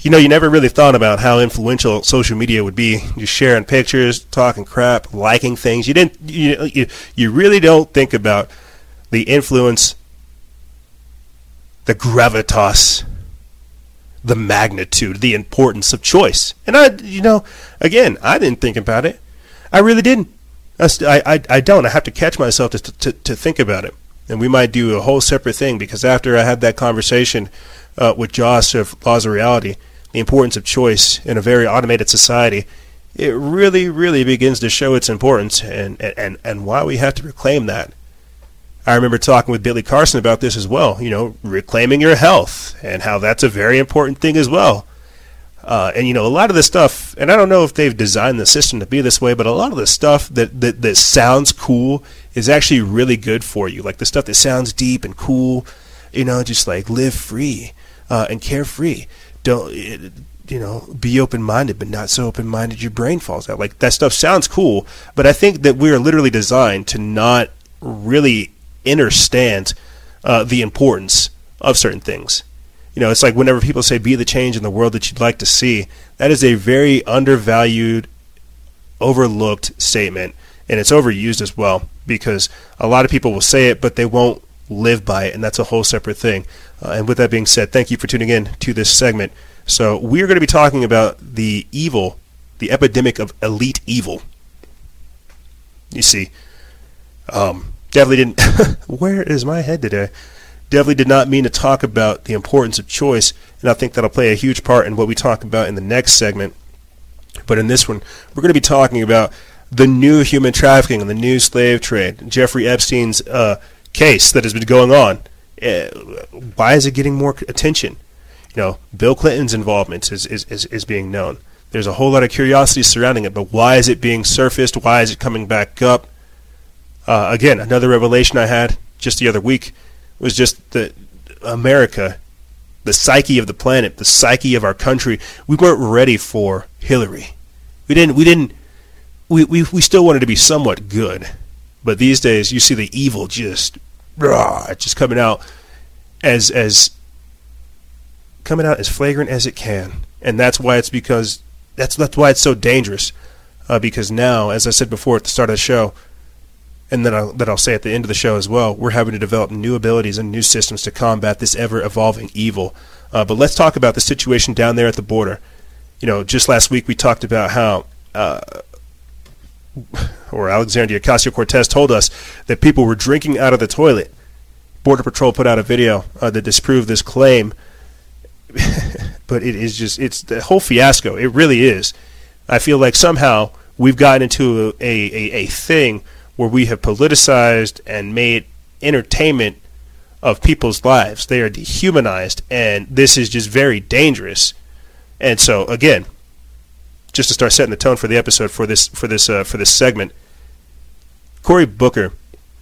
You know, you never really thought about how influential social media would be. Just sharing pictures, talking crap, liking things. You didn't. You you, you really don't think about the influence, the gravitas, the magnitude, the importance of choice. And I, you know, again, I didn't think about it. I really didn't. I, I, I don't. I have to catch myself to, to, to think about it and we might do a whole separate thing because after I had that conversation uh, with Josh of Laws of Reality, the importance of choice in a very automated society, it really, really begins to show its importance and, and, and why we have to reclaim that. I remember talking with Billy Carson about this as well, you know, reclaiming your health and how that's a very important thing as well. Uh, and you know, a lot of the stuff, and I don't know if they've designed the system to be this way, but a lot of the stuff that, that, that sounds cool is actually really good for you. Like the stuff that sounds deep and cool, you know, just like live free uh, and carefree. Don't, you know, be open minded, but not so open minded your brain falls out. Like that stuff sounds cool, but I think that we are literally designed to not really understand uh, the importance of certain things. You know, it's like whenever people say be the change in the world that you'd like to see, that is a very undervalued, overlooked statement, and it's overused as well because a lot of people will say it, but they won't live by it, and that's a whole separate thing. Uh, and with that being said, thank you for tuning in to this segment. So, we are going to be talking about the evil, the epidemic of elite evil. You see, um, definitely didn't. where is my head today? definitely did not mean to talk about the importance of choice, and I think that'll play a huge part in what we talk about in the next segment. But in this one, we're going to be talking about the new human trafficking and the new slave trade, Jeffrey Epstein's uh, case that has been going on. Uh, why is it getting more attention? You know, Bill Clinton's involvement is, is, is, is being known. There's a whole lot of curiosity surrounding it, but why is it being surfaced? Why is it coming back up? Uh, again, another revelation I had just the other week was just that America, the psyche of the planet, the psyche of our country, we weren't ready for Hillary. We didn't. We didn't. We, we, we still wanted to be somewhat good, but these days you see the evil just, rah, just coming out as as coming out as flagrant as it can, and that's why it's because that's that's why it's so dangerous. Uh, because now, as I said before at the start of the show, and then I'll, that I'll say at the end of the show as well, we're having to develop new abilities and new systems to combat this ever evolving evil. Uh, but let's talk about the situation down there at the border. You know, just last week we talked about how, uh, or Alexandria Ocasio Cortez told us that people were drinking out of the toilet. Border Patrol put out a video uh, that disproved this claim, but it is just, it's the whole fiasco. It really is. I feel like somehow we've gotten into a, a, a, a thing where we have politicized and made entertainment of people's lives. They are dehumanized, and this is just very dangerous. And so, again, just to start setting the tone for the episode for this for this uh, for this segment, Cory Booker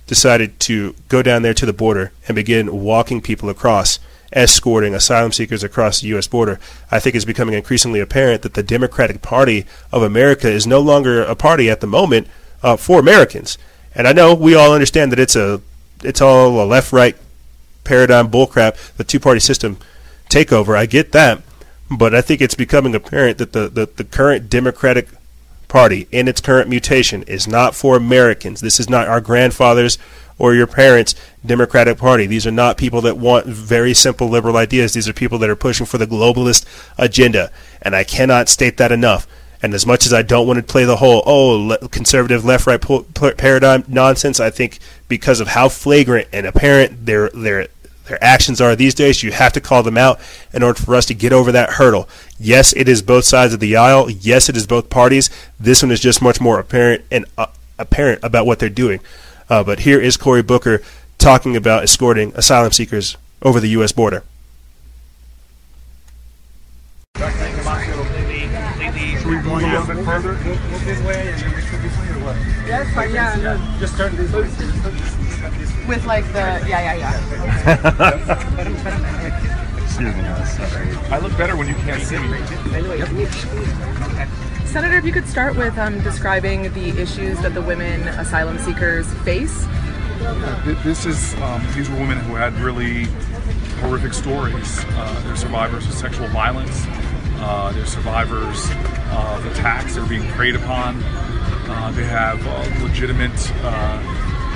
decided to go down there to the border and begin walking people across, escorting asylum seekers across the U.S. border. I think it's becoming increasingly apparent that the Democratic Party of America is no longer a party at the moment uh, for Americans. And I know we all understand that it's a it's all a left right paradigm bullcrap, the two party system takeover. I get that, but I think it's becoming apparent that the, the, the current Democratic Party in its current mutation is not for Americans. This is not our grandfathers or your parents' Democratic Party. These are not people that want very simple liberal ideas. These are people that are pushing for the globalist agenda. And I cannot state that enough. And as much as I don't want to play the whole, oh, le- conservative left right po- paradigm nonsense, I think because of how flagrant and apparent their, their, their actions are these days, you have to call them out in order for us to get over that hurdle. Yes, it is both sides of the aisle. Yes, it is both parties. This one is just much more apparent and uh, apparent about what they're doing. Uh, but here is Cory Booker talking about escorting asylum seekers over the U.S. border. Should we move a little bit further? Move this way and then we should this way or what? Yes, fine, yeah. Just turn this way. With like the, yeah, yeah, yeah. Excuse me, sorry. I look better when you can't see me. Senator, if you could start with um, describing the issues that the women asylum seekers face. This is um, these were women who had really horrific stories. Uh, they're survivors of sexual violence. Uh, they're survivors of attacks They're being preyed upon. Uh, they have uh, legitimate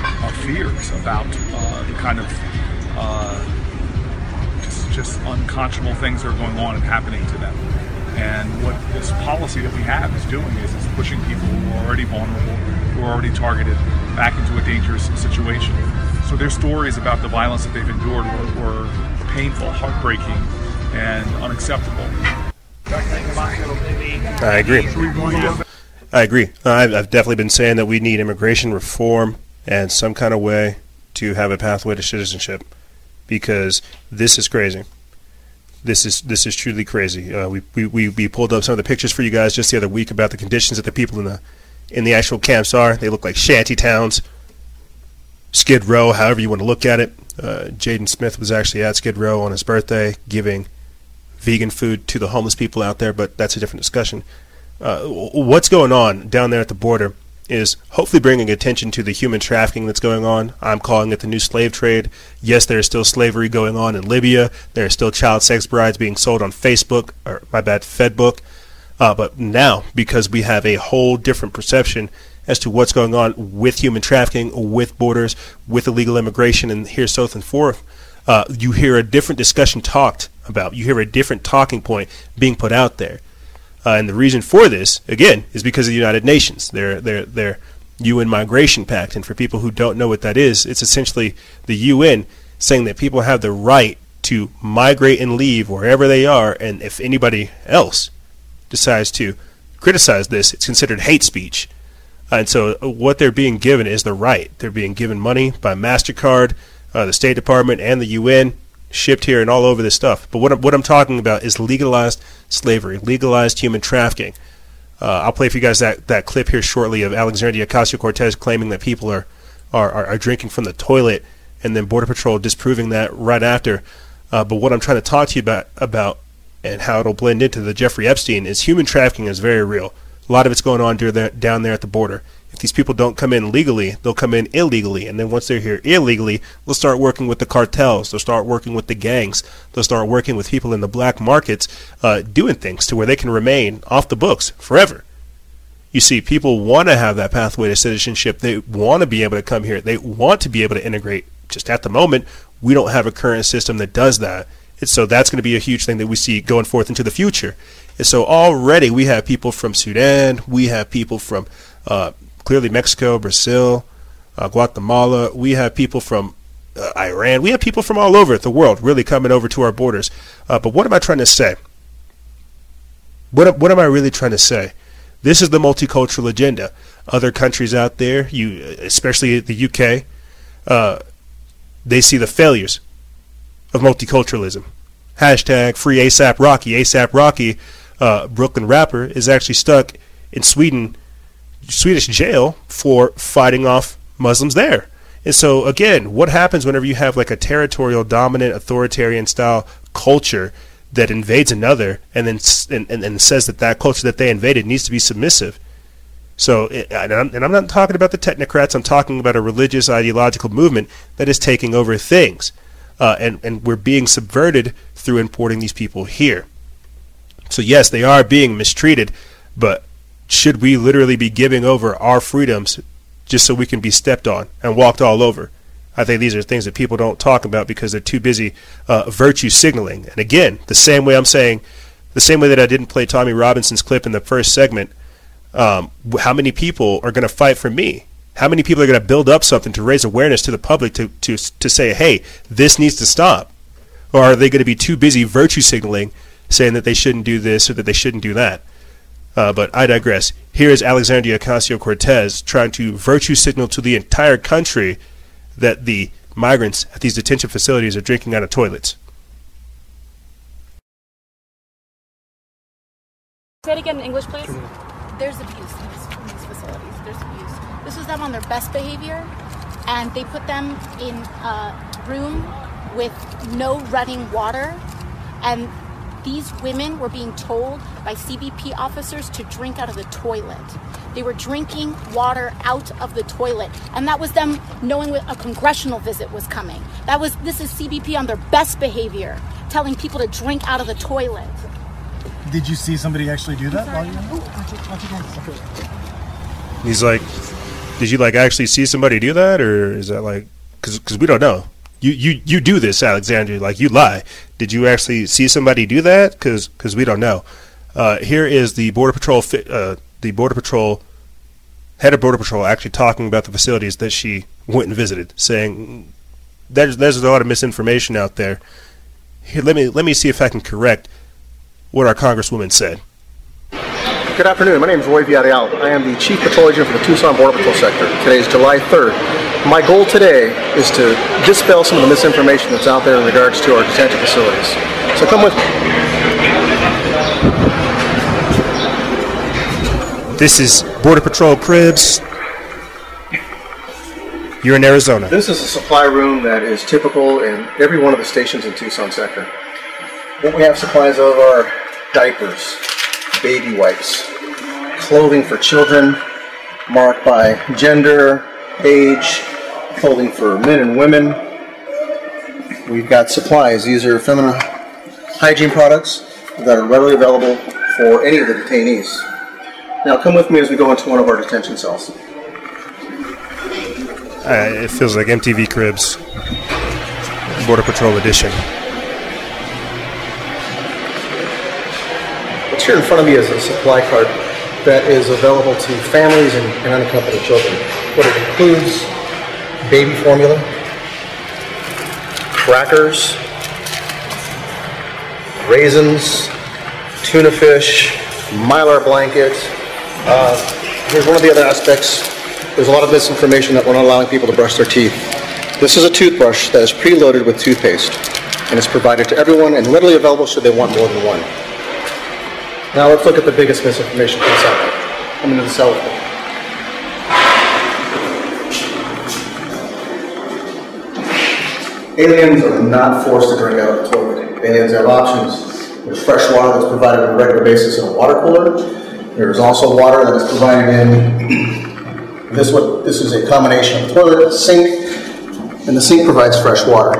uh, uh, fears about the kind of just, just unconscionable things that are going on and happening to them. And what this policy that we have is doing is, is pushing people who are already vulnerable, who are already targeted, back into a dangerous situation. So their stories about the violence that they've endured were, were painful, heartbreaking, and unacceptable. I agree. I agree. I've, I've definitely been saying that we need immigration reform and some kind of way to have a pathway to citizenship because this is crazy this is this is truly crazy. Uh, we, we we pulled up some of the pictures for you guys just the other week about the conditions that the people in the in the actual camps are. They look like shanty towns, Skid Row, however you want to look at it. Uh, Jaden Smith was actually at Skid Row on his birthday, giving vegan food to the homeless people out there. But that's a different discussion. Uh, what's going on down there at the border? Is hopefully bringing attention to the human trafficking that's going on. I'm calling it the new slave trade. Yes, there is still slavery going on in Libya. There are still child sex brides being sold on Facebook, or my bad, Fedbook. Uh, but now, because we have a whole different perception as to what's going on with human trafficking, with borders, with illegal immigration, and here so and forth, uh, you hear a different discussion talked about. You hear a different talking point being put out there. Uh, and the reason for this, again, is because of the United Nations. Their their their UN Migration Pact. And for people who don't know what that is, it's essentially the UN saying that people have the right to migrate and leave wherever they are. And if anybody else decides to criticize this, it's considered hate speech. And so uh, what they're being given is the right. They're being given money by MasterCard, uh, the State Department, and the UN shipped here and all over this stuff. But what I'm, what I'm talking about is legalized slavery, legalized human trafficking. Uh, I'll play for you guys that, that clip here shortly of Alexandria Ocasio Cortez claiming that people are, are, are, drinking from the toilet, and then Border Patrol disproving that right after. Uh, but what I'm trying to talk to you about, about and how it'll blend into the Jeffrey Epstein is human trafficking is very real. A lot of it's going on down there at the border these people don't come in legally, they'll come in illegally. And then once they're here illegally, they'll start working with the cartels. They'll start working with the gangs. They'll start working with people in the black markets, uh, doing things to where they can remain off the books forever. You see, people want to have that pathway to citizenship. They want to be able to come here. They want to be able to integrate. Just at the moment, we don't have a current system that does that. And so that's going to be a huge thing that we see going forth into the future. And so already we have people from Sudan, we have people from uh, clearly Mexico, Brazil, uh, Guatemala. We have people from uh, Iran. We have people from all over the world really coming over to our borders. Uh, but what am I trying to say? What, what am I really trying to say? This is the multicultural agenda. Other countries out there, you especially the UK, uh, they see the failures of multiculturalism. Hashtag free ASAP Rocky. ASAP Rocky, uh, Brooklyn rapper, is actually stuck in Sweden Swedish jail for fighting off Muslims there. And so again, what happens whenever you have like a territorial, dominant, authoritarian style culture that invades another, and then and, and, and says that that culture that they invaded needs to be submissive? So, and I'm, and I'm not talking about the technocrats. I'm talking about a religious ideological movement that is taking over things, uh, and and we're being subverted through importing these people here. So yes, they are being mistreated, but should we literally be giving over our freedoms just so we can be stepped on and walked all over? I think these are things that people don't talk about because they're too busy uh, virtue signaling. And again, the same way I'm saying, the same way that I didn't play Tommy Robinson's clip in the first segment, um, how many people are going to fight for me? How many people are going to build up something to raise awareness to the public to, to, to say, hey, this needs to stop? Or are they going to be too busy virtue signaling, saying that they shouldn't do this or that they shouldn't do that? Uh, but I digress. Here is Alexandria Ocasio Cortez trying to virtue signal to the entire country that the migrants at these detention facilities are drinking out of toilets. Say it again in English, please. There's abuse in these, in these facilities. There's abuse. This was them on their best behavior, and they put them in a room with no running water, and these women were being told by CBP officers to drink out of the toilet. They were drinking water out of the toilet, and that was them knowing a congressional visit was coming. That was this is CBP on their best behavior, telling people to drink out of the toilet. Did you see somebody actually do that while you He's like, did you like actually see somebody do that, or is that like, because we don't know. You, you you do this, Alexandria. Like you lie. Did you actually see somebody do that? Because we don't know. Uh, here is the border patrol uh, the border patrol head of border patrol actually talking about the facilities that she went and visited, saying there's there's a lot of misinformation out there. Here, let me let me see if I can correct what our congresswoman said. Good afternoon. My name is Roy Villarreal. I am the Chief Patrol Agent for the Tucson Border Patrol Sector. Today is July 3rd. My goal today is to dispel some of the misinformation that's out there in regards to our detention facilities. So come with me. This is Border Patrol Cribs. You're in Arizona. This is a supply room that is typical in every one of the stations in Tucson sector. What we have supplies of are diapers, baby wipes, clothing for children marked by gender, age, clothing for men and women. We've got supplies. These are feminine hygiene products that are readily available for any of the detainees. Now come with me as we go into one of our detention cells. Uh, it feels like MTV Cribs, Border Patrol Edition. What's here in front of me is a supply cart that is available to families and, and unaccompanied children. What it includes baby formula, crackers, raisins, tuna fish, mylar blanket. Uh, here's one of the other aspects. There's a lot of misinformation that we're not allowing people to brush their teeth. This is a toothbrush that is preloaded with toothpaste and is provided to everyone and readily available should they want more than one. Now let's look at the biggest misinformation that's out. Come into the cell Aliens are not forced to drink out of the toilet. Aliens have options. There's fresh water that's provided on a regular basis in a water cooler. There's also water that is provided in this what this is a combination of toilet, sink, and the sink provides fresh water.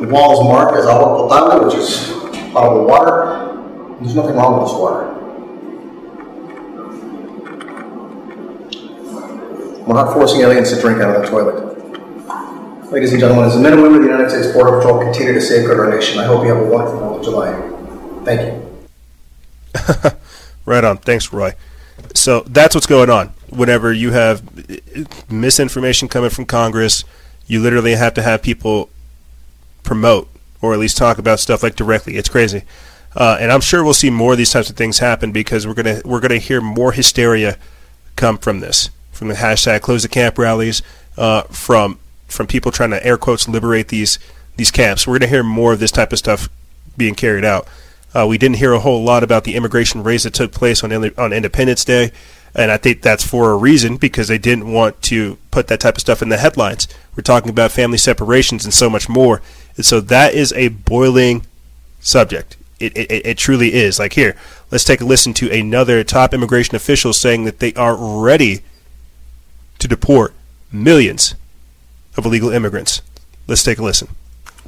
The wall is marked as agua potable, which is potable water. There's nothing wrong with this water. We're not forcing aliens to drink out of the toilet. Ladies and gentlemen, as the men and women of the United States Border Patrol continue to safeguard our nation, I hope you have a wonderful 4th of July. Thank you. right on. Thanks, Roy. So that's what's going on. Whenever you have misinformation coming from Congress, you literally have to have people promote or at least talk about stuff like directly. It's crazy. Uh, and I'm sure we'll see more of these types of things happen because we're gonna we're gonna hear more hysteria come from this, from the hashtag close the camp rallies, uh, from from people trying to air quotes liberate these these camps. We're gonna hear more of this type of stuff being carried out. Uh, we didn't hear a whole lot about the immigration raids that took place on on Independence Day, and I think that's for a reason because they didn't want to put that type of stuff in the headlines. We're talking about family separations and so much more, and so that is a boiling subject. It, it, it truly is. Like here, let's take a listen to another top immigration official saying that they are ready to deport millions of illegal immigrants. Let's take a listen.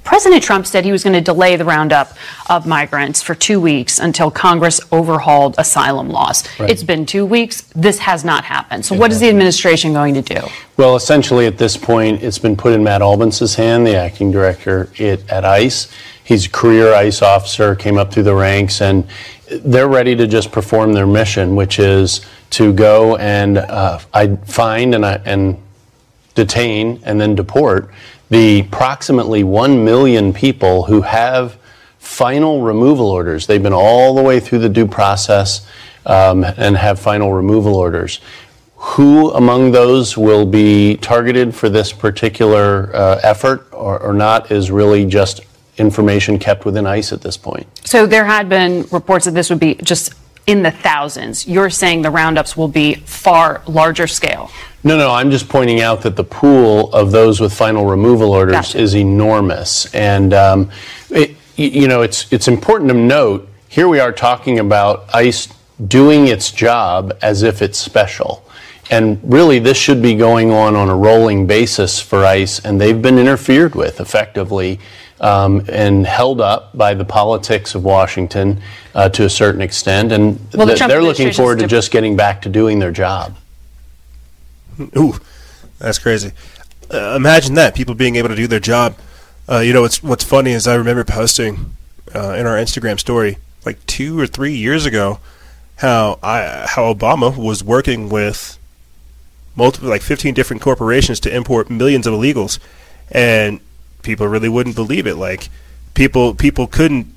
President Trump said he was going to delay the roundup of migrants for two weeks until Congress overhauled asylum laws. Right. It's been two weeks. This has not happened. So, what is the administration going to do? Well, essentially, at this point, it's been put in Matt Albence's hand, the acting director it, at ICE. He's a career ICE officer, came up through the ranks, and they're ready to just perform their mission, which is to go and uh, I find and, and detain and then deport the approximately 1 million people who have final removal orders. They've been all the way through the due process um, and have final removal orders. Who among those will be targeted for this particular uh, effort or, or not is really just information kept within ICE at this point. So, there had been reports that this would be just in the thousands. You're saying the roundups will be far larger scale. No, no, I'm just pointing out that the pool of those with final removal orders Gotcha. is enormous. And, um, it, you know, it's, it's important to note here we are talking about ICE doing its job as if it's special. And really, this should be going on on a rolling basis for ICE, and they've been interfered with effectively um, and held up by the politics of Washington uh, to a certain extent. And Well, the th- they're looking forward to just getting back to doing their job. Ooh, that's crazy. Uh, imagine that people being able to do their job. Uh, you know what's what's funny is I remember posting uh, in our Instagram story like two or three years ago how I how Obama was working with multiple like 15 different corporations to import millions of illegals, and people really wouldn't believe it. Like people people couldn't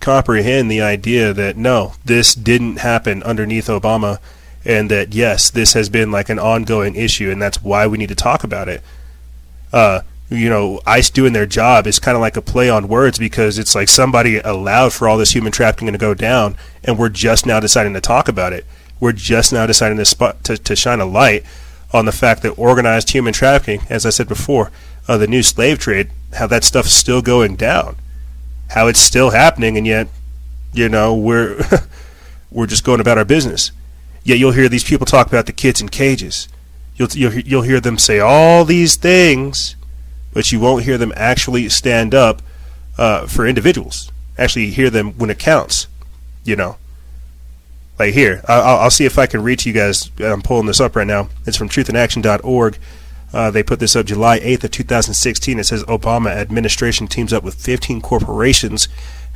comprehend the idea that no, this didn't happen underneath Obama, and that yes, this has been like an ongoing issue, and that's why we need to talk about it. Uh, you know, ICE doing their job is kind of like a play on words because it's like somebody allowed for all this human trafficking to go down, and we're just now deciding to talk about it. We're just now deciding to spot to, to shine a light on the fact that organized human trafficking, as I said before, uh, the new slave trade, how that stuff's still going down, how it's still happening, and yet, you know, we're we're just going about our business. Yet you'll hear these people talk about the kids in cages. You'll you'll you'll hear them say all these things, but you won't hear them actually stand up uh, for individuals. Actually, hear them when it counts. You know. Like here, I'll, I'll see if I can reach you guys. I'm pulling this up right now. It's from truthandaction.org. Uh, they put this up July 8th of 2016. It says Obama administration teams up with 15 corporations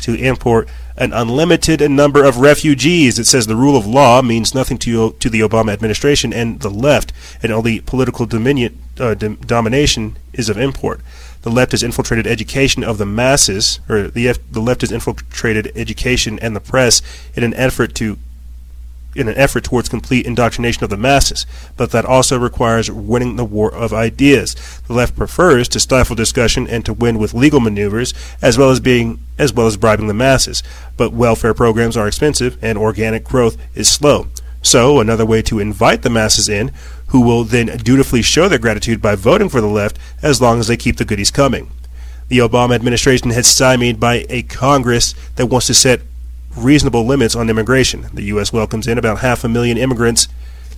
to import an unlimited number of refugees. It says the rule of law means nothing to to the Obama administration and the left, and only political dominion uh, dom- domination is of import. The left has infiltrated education of the masses, or the the left has infiltrated education and the press in an effort to in an effort towards complete indoctrination of the masses, but that also requires winning the war of ideas. The left prefers to stifle discussion and to win with legal maneuvers, as well as being as well as bribing the masses. But welfare programs are expensive, and organic growth is slow. So, another way to invite the masses in, who will then dutifully show their gratitude by voting for the left, as long as they keep the goodies coming. The Obama administration has stymied by a Congress that wants to set reasonable limits on immigration. The U.S. welcomes in about half a million immigrants,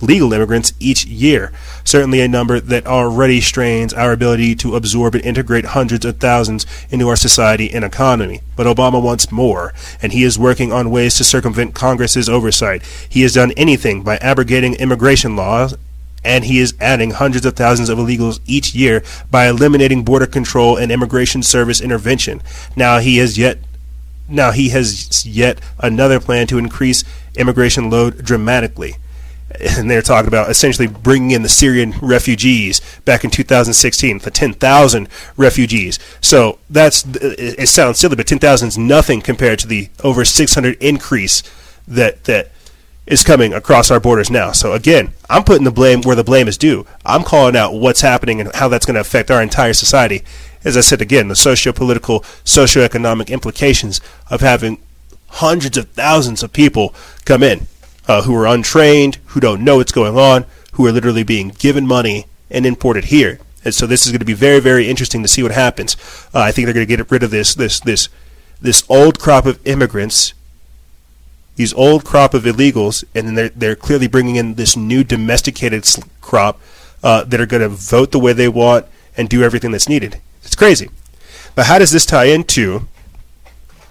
legal immigrants, each year. Certainly a number that already strains our ability to absorb and integrate hundreds of thousands into our society and economy. But Obama wants more, and he is working on ways to circumvent Congress's oversight. He has done anything by abrogating immigration laws and he is adding hundreds of thousands of illegals each year by eliminating border control and immigration service intervention. Now he has yet now he has yet another plan to increase immigration load dramatically. And they're talking about essentially bringing in the Syrian refugees back in 2016, the 10,000 refugees. So that's it sounds silly, but 10,000 is nothing compared to the over 600 increase that that is coming across our borders now. So again, I'm putting the blame where the blame is due. I'm calling out what's happening and how that's going to affect our entire society. As I said again, the socio-political, socio-economic implications of having hundreds of thousands of people come in uh, who are untrained, who don't know what's going on, who are literally being given money and imported here. And so this is going to be very, very interesting to see what happens. Uh, I think they're going to get rid of this, this, this, this old crop of immigrants these old crop of illegals, and then they're, they're clearly bringing in this new domesticated crop uh, that are going to vote the way they want and do everything that's needed. It's crazy. But how does this tie into?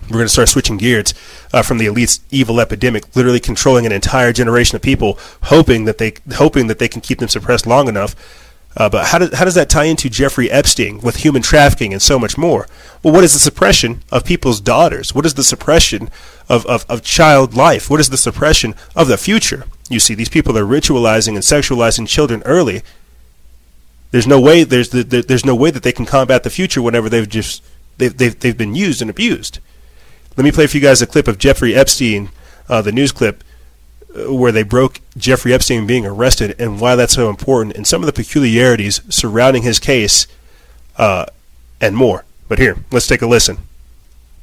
We're going to start switching gears uh, from the elite's evil epidemic, literally controlling an entire generation of people, hoping that they hoping that they can keep them suppressed long enough. Uh, but how does how does that tie into Jeffrey Epstein with human trafficking and so much more? Well, what is the suppression of people's daughters? What is the suppression of, of, of child life? What is the suppression of the future? You see, these people are ritualizing and sexualizing children early. There's no way there's the, the, there's no way that they can combat the future whenever they've just they've, they've, they've been used and abused. Let me play for you guys a clip of Jeffrey Epstein, uh, the news clip, uh, where they broke Jeffrey Epstein being arrested and why that's so important, and some of the peculiarities surrounding his case, uh, and more. But here, let's take a listen.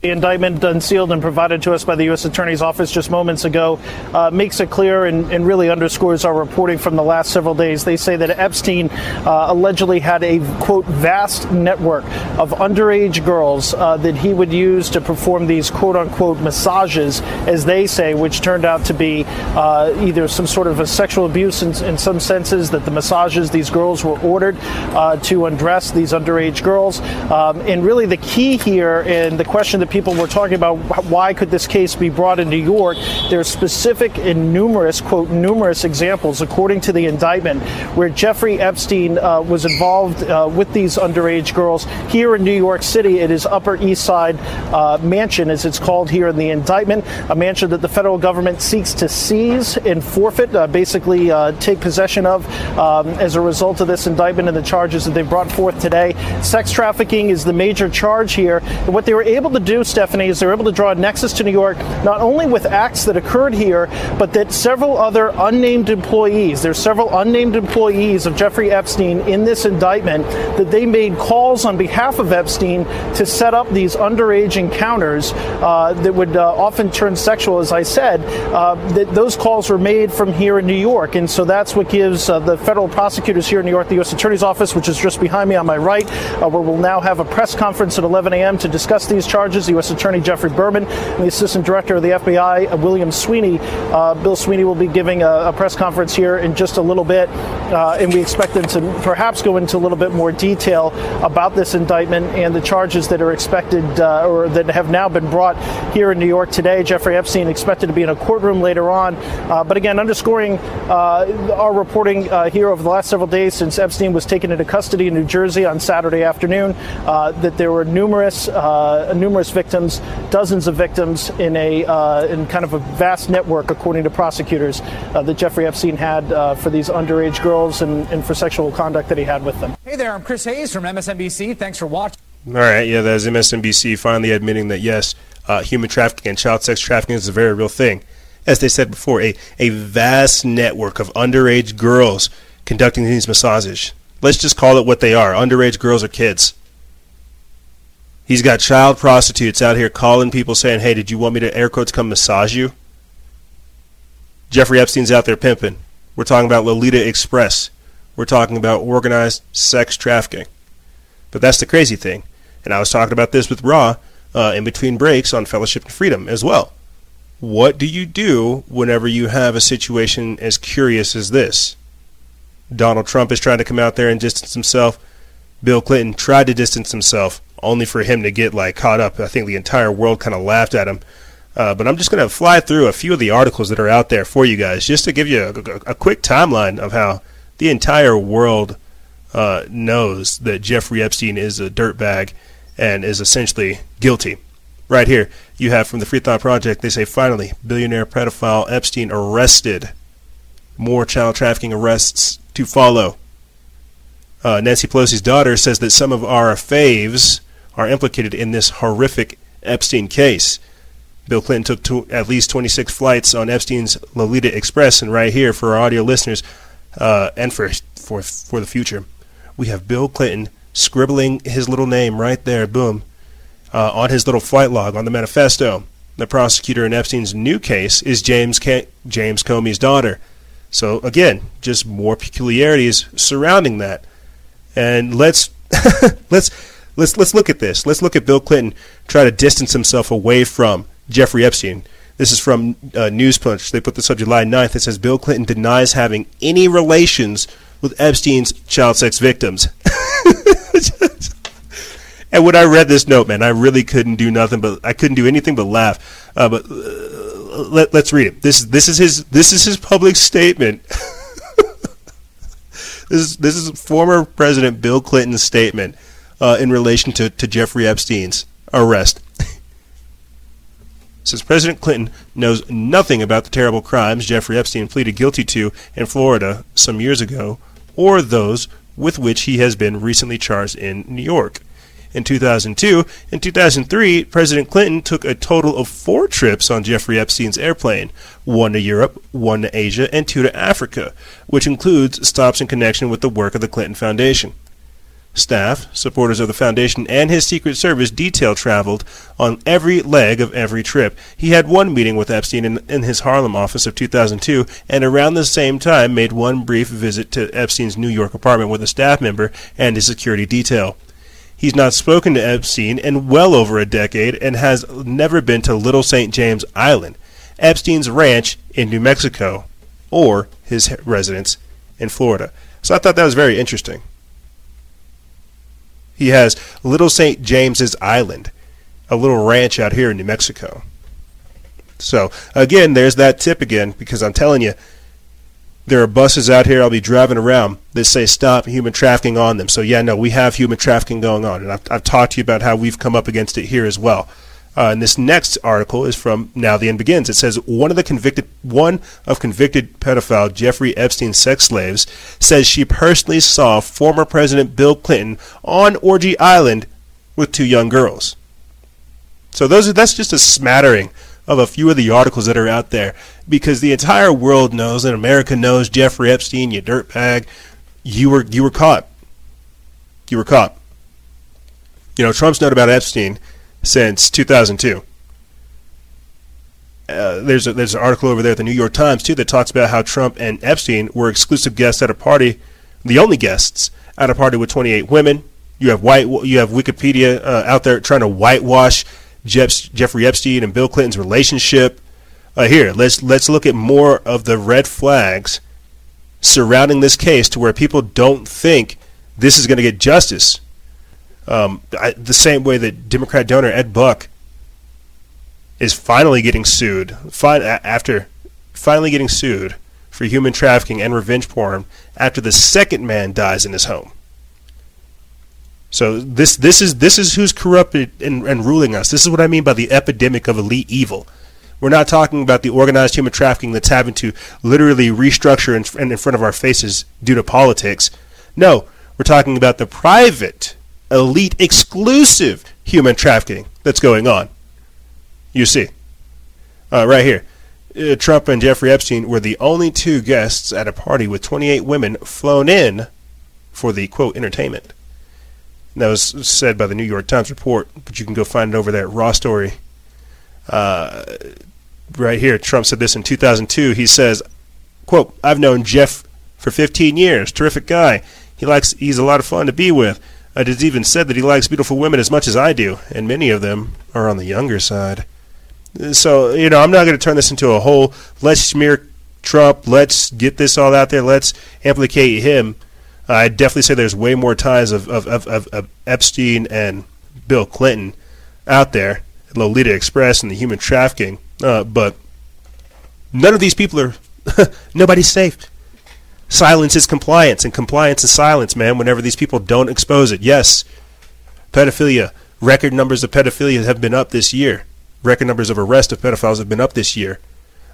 The indictment unsealed and provided to us by the U.S. Attorney's Office just moments ago uh, makes it clear and, and, really underscores our reporting from the last several days. They say that Epstein uh, allegedly had a, quote, vast network of underage girls uh, that he would use to perform these, quote unquote, massages, as they say, which turned out to be uh, either some sort of a sexual abuse in, in, some senses, that the massages these girls were ordered uh, to undress these underage girls. Um, and really the key here and the question that people were talking about why could this case be brought in New York. There are specific and numerous, quote, numerous examples, according to the indictment, where Jeffrey Epstein uh, was involved uh, with these underage girls here in New York City. It is Upper East Side uh, Mansion, as it's called here in the indictment, a mansion that the federal government seeks to seize and forfeit, uh, basically uh, take possession of um, as a result of this indictment and the charges that they brought forth today. Sex trafficking is the major charge here. And what they were able to do Stephanie, is they're able to draw a nexus to New York, not only with acts that occurred here, but that several other unnamed employees, there's several unnamed employees of Jeffrey Epstein in this indictment, that they made calls on behalf of Epstein to set up these underage encounters uh, that would uh, often turn sexual, as I said. Uh, that those calls were made from here in New York. And so that's what gives uh, the federal prosecutors here in New York, the U.S. Attorney's Office, which is just behind me on my right, uh, where we'll now have a press conference at 11 a.m. to discuss these charges. U.S. Attorney Geoffrey Berman and the Assistant Director of the FBI, uh, William Sweeney. Uh, Bill Sweeney will be giving a, a, press conference here in just a little bit, uh, and we expect them to perhaps go into a little bit more detail about this indictment and the charges that are expected uh, or that have now been brought here in New York today. Jeffrey Epstein expected to be in a courtroom later on, uh, but again, underscoring uh, our reporting here over the last several days since Epstein was taken into custody in New Jersey on Saturday afternoon, that there were numerous numerous victims, dozens of victims in a uh, in kind of a vast network, according to prosecutors, uh, that Jeffrey Epstein had uh, for these underage girls and, and for sexual conduct that he had with them. Hey there, I'm Chris Hayes from MSNBC. Thanks for watching. All right, yeah, that's MSNBC finally admitting that yes, uh, human trafficking and child sex trafficking is a very real thing. As they said before, a, a vast network of underage girls conducting these massages. Let's just call it what they are underage girls or kids. He's got child prostitutes out here calling people saying, hey, did you want me to air quotes come massage you? Jeffrey Epstein's out there pimping. We're talking about Lolita Express. We're talking about organized sex trafficking. But that's the crazy thing. And I was talking about this with Raw uh, in between breaks on Fellowship and Freedom as well. What do you do whenever you have a situation as curious as this? Donald Trump is trying to come out there and distance himself. Bill Clinton tried to distance himself only for him to get like caught up. I think the entire world kind of laughed at him. Uh, but I'm just going to fly through a few of the articles that are out there for you guys, just to give you a, a, a quick timeline of how the entire world uh, knows that Jeffrey Epstein is a dirtbag and is essentially guilty. Right here, you have from the Free Thought Project, they say finally, billionaire pedophile Epstein arrested. More child trafficking arrests to follow. Uh, Nancy Pelosi's daughter says that some of our faves are implicated in this horrific Epstein case. Bill Clinton took to at least 26 flights on Epstein's Lolita Express, and right here for our audio listeners uh, and for for for the future, we have Bill Clinton scribbling his little name right there, boom, uh, on his little flight log on the manifesto. The prosecutor in Epstein's new case is James James Comey's daughter. So again, just more peculiarities surrounding that, and let's let's let's let's look at this. Let's look at Bill Clinton try to distance himself away from Jeffrey Epstein. This is from uh, Newspunch. They put this up July 9th. It says Bill Clinton denies having any relations with Epstein's child sex victims. And when I read this note, man, I really couldn't do nothing but I couldn't do anything but laugh. Uh, but uh, let, us read it. This this is his this is his public statement. this is this is former President Bill Clinton's statement uh, in relation to, to Jeffrey Epstein's arrest. Since President Clinton knows nothing about the terrible crimes Jeffrey Epstein pleaded guilty to in Florida some years ago, or those with which he has been recently charged in New York. In 2002 and 2003, President Clinton took a total of four trips on Jeffrey Epstein's airplane one to Europe, one to Asia, and two to Africa, which includes stops in connection with the work of the Clinton Foundation. Staff, supporters of the Foundation, and his Secret Service detail traveled on every leg of every trip. He had one meeting with Epstein in, in, his Harlem office of 2002, and around the same time made one brief visit to Epstein's New York apartment with a staff member and his security detail. He's not spoken to Epstein in well over a decade and has never been to Little St. James Island, Epstein's ranch in New Mexico, or his residence in Florida. So I thought that was very interesting. He has Little St. James's Island, a little ranch out here in New Mexico. So, again, there's that tip again, because I'm telling you, there are buses out here I'll be driving around that say stop human trafficking on them. So, yeah, no, we have human trafficking going on. And I've, I've talked to you about how we've come up against it here as well. Uh, and this next article is from Now the End Begins. It says one of the convicted, one of convicted pedophile Jeffrey Epstein's sex slaves says she personally saw former President Bill Clinton on Orgy Island with two young girls. So those are, that's just a smattering of a few of the articles that are out there because the entire world knows and America knows Jeffrey Epstein, you dirtbag, you were you were caught. You were caught. You know, Trump's note about Epstein since 2002. Uh, there's a, there's an article over there at the New York Times too that talks about how Trump and Epstein were exclusive guests at a party, the only guests at a party with 28 women. You have white you have Wikipedia uh, out there trying to whitewash Jeff, Jeffrey Epstein and Bill Clinton's relationship. Uh, here, let's let's look at more of the red flags surrounding this case to where people don't think this is going to get justice. Um, I, the same way that Democrat donor Ed Buck is finally getting sued, after finally getting sued for human trafficking and revenge porn after the second man dies in his home. So this this is this is who's corrupted and, and ruling us. This is what I mean by the epidemic of elite evil. We're not talking about the organized human trafficking that's having to literally restructure in, in front of our faces due to politics. No, we're talking about the private elite exclusive human trafficking that's going on. You see. Uh, right here. Uh, Trump and Jeffrey Epstein were the only two guests at a party with 28 women flown in for the quote entertainment. And that was said by the New York Times report, but you can go find it over there at Raw Story. Uh, right here, Trump said this in 2002. He says, "quote I've known Jeff for 15 years. Terrific guy. He likes. He's a lot of fun to be with. It is even said that he likes beautiful women as much as I do, and many of them are on the younger side. So, you know, I'm not going to turn this into a whole let's smear Trump, let's get this all out there, let's implicate him. I definitely say there's way more ties of, of, of, of, Epstein and Bill Clinton out there, Lolita Express and the human trafficking, uh, but none of these people are, nobody's safe. Silence is compliance, and compliance is silence, man, whenever these people don't expose it. Yes, pedophilia, record numbers of pedophilia have been up this year. Record numbers of arrest of pedophiles have been up this year.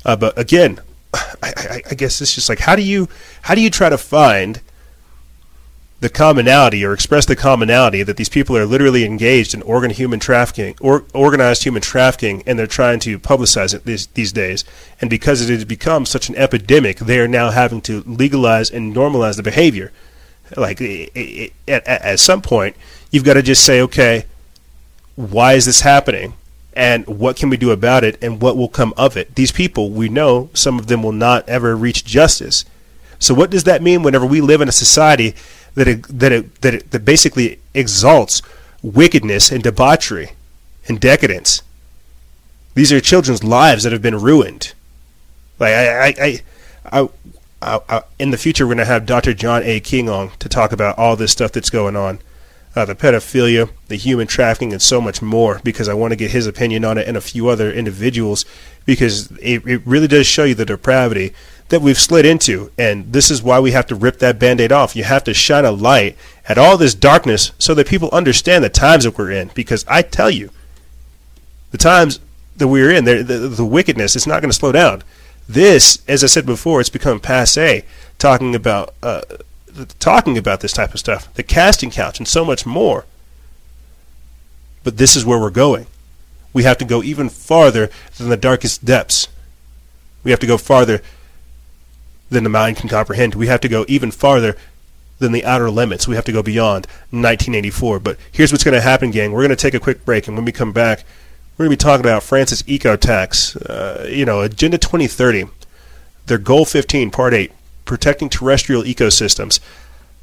Uh, but again, I, I, I guess it's just like how do you how do you try to find the commonality or express the commonality that these people are literally engaged in organ human trafficking or organized human trafficking and they're trying to publicize it these, these days. And because it has become such an epidemic they are now having to legalize and normalize the behavior. Like it, it, at, at some point you've got to just say okay why is this happening? And what can we do about it? And what will come of it? These people we know some of them will not ever reach justice. So what does that mean whenever we live in a society that it, that it, that it, that basically exalts wickedness and debauchery and decadence. These are children's lives that have been ruined. Like I, I, I, I, I in the future, we're going to have Dr. John A. King on to talk about all this stuff that's going on. uh, the pedophilia, the human trafficking, and so much more because I want to get his opinion on it and a few other individuals because it, it really does show you the depravity that we've slid into. And this is why we have to rip that band aid off. You have to shine a light at all this darkness so that people understand the times that we're in. Because I tell you, the times that we're in, the, the, wickedness, it's not going to slow down. This, as I said before, it's become passe talking about uh, talking about this type of stuff, the casting couch, and so much more. But this is where we're going. We have to go even farther than the darkest depths. We have to go farther than the mind can comprehend. We have to go even farther than the outer limits. We have to go beyond 1984. But here's what's going to happen, gang. We're going to take a quick break, and when we come back, we're going to be talking about France's eco tax. Uh, you know, Agenda 2030, their Goal 15, Part 8, protecting terrestrial ecosystems,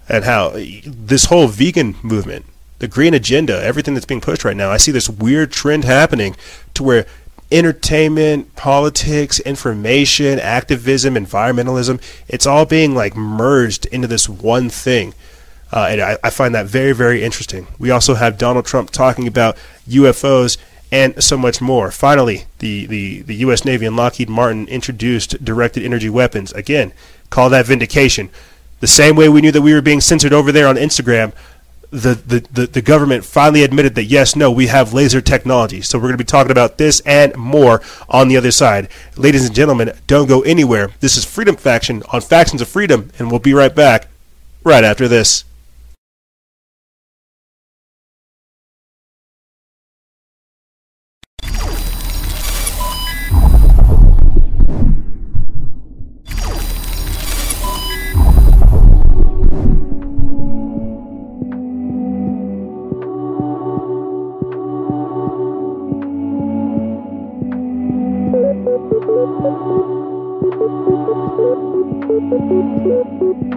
and how this whole vegan movement, the green agenda, everything that's being pushed right now, I see this weird trend happening to where entertainment, politics, information, activism, environmentalism, it's all being like merged into this one thing. Uh, and I, I, find that very, very interesting. We also have Donald Trump talking about UFOs and so much more. Finally, the, the, the U.S. Navy and Lockheed Martin introduced directed energy weapons. Again, call that vindication. The same way we knew that we were being censored over there on Instagram, the, the, the, the, government finally admitted that yes, no, we have laser technology. So we're going to be talking about this and more on the other side. Ladies and gentlemen, don't go anywhere. This is Freedom Faction on Factions of Freedom, and we'll be right back right after this.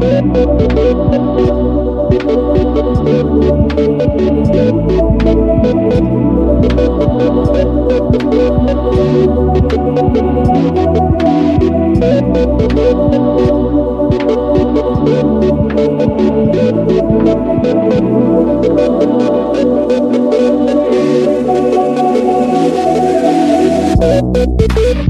Beep, beep, beep.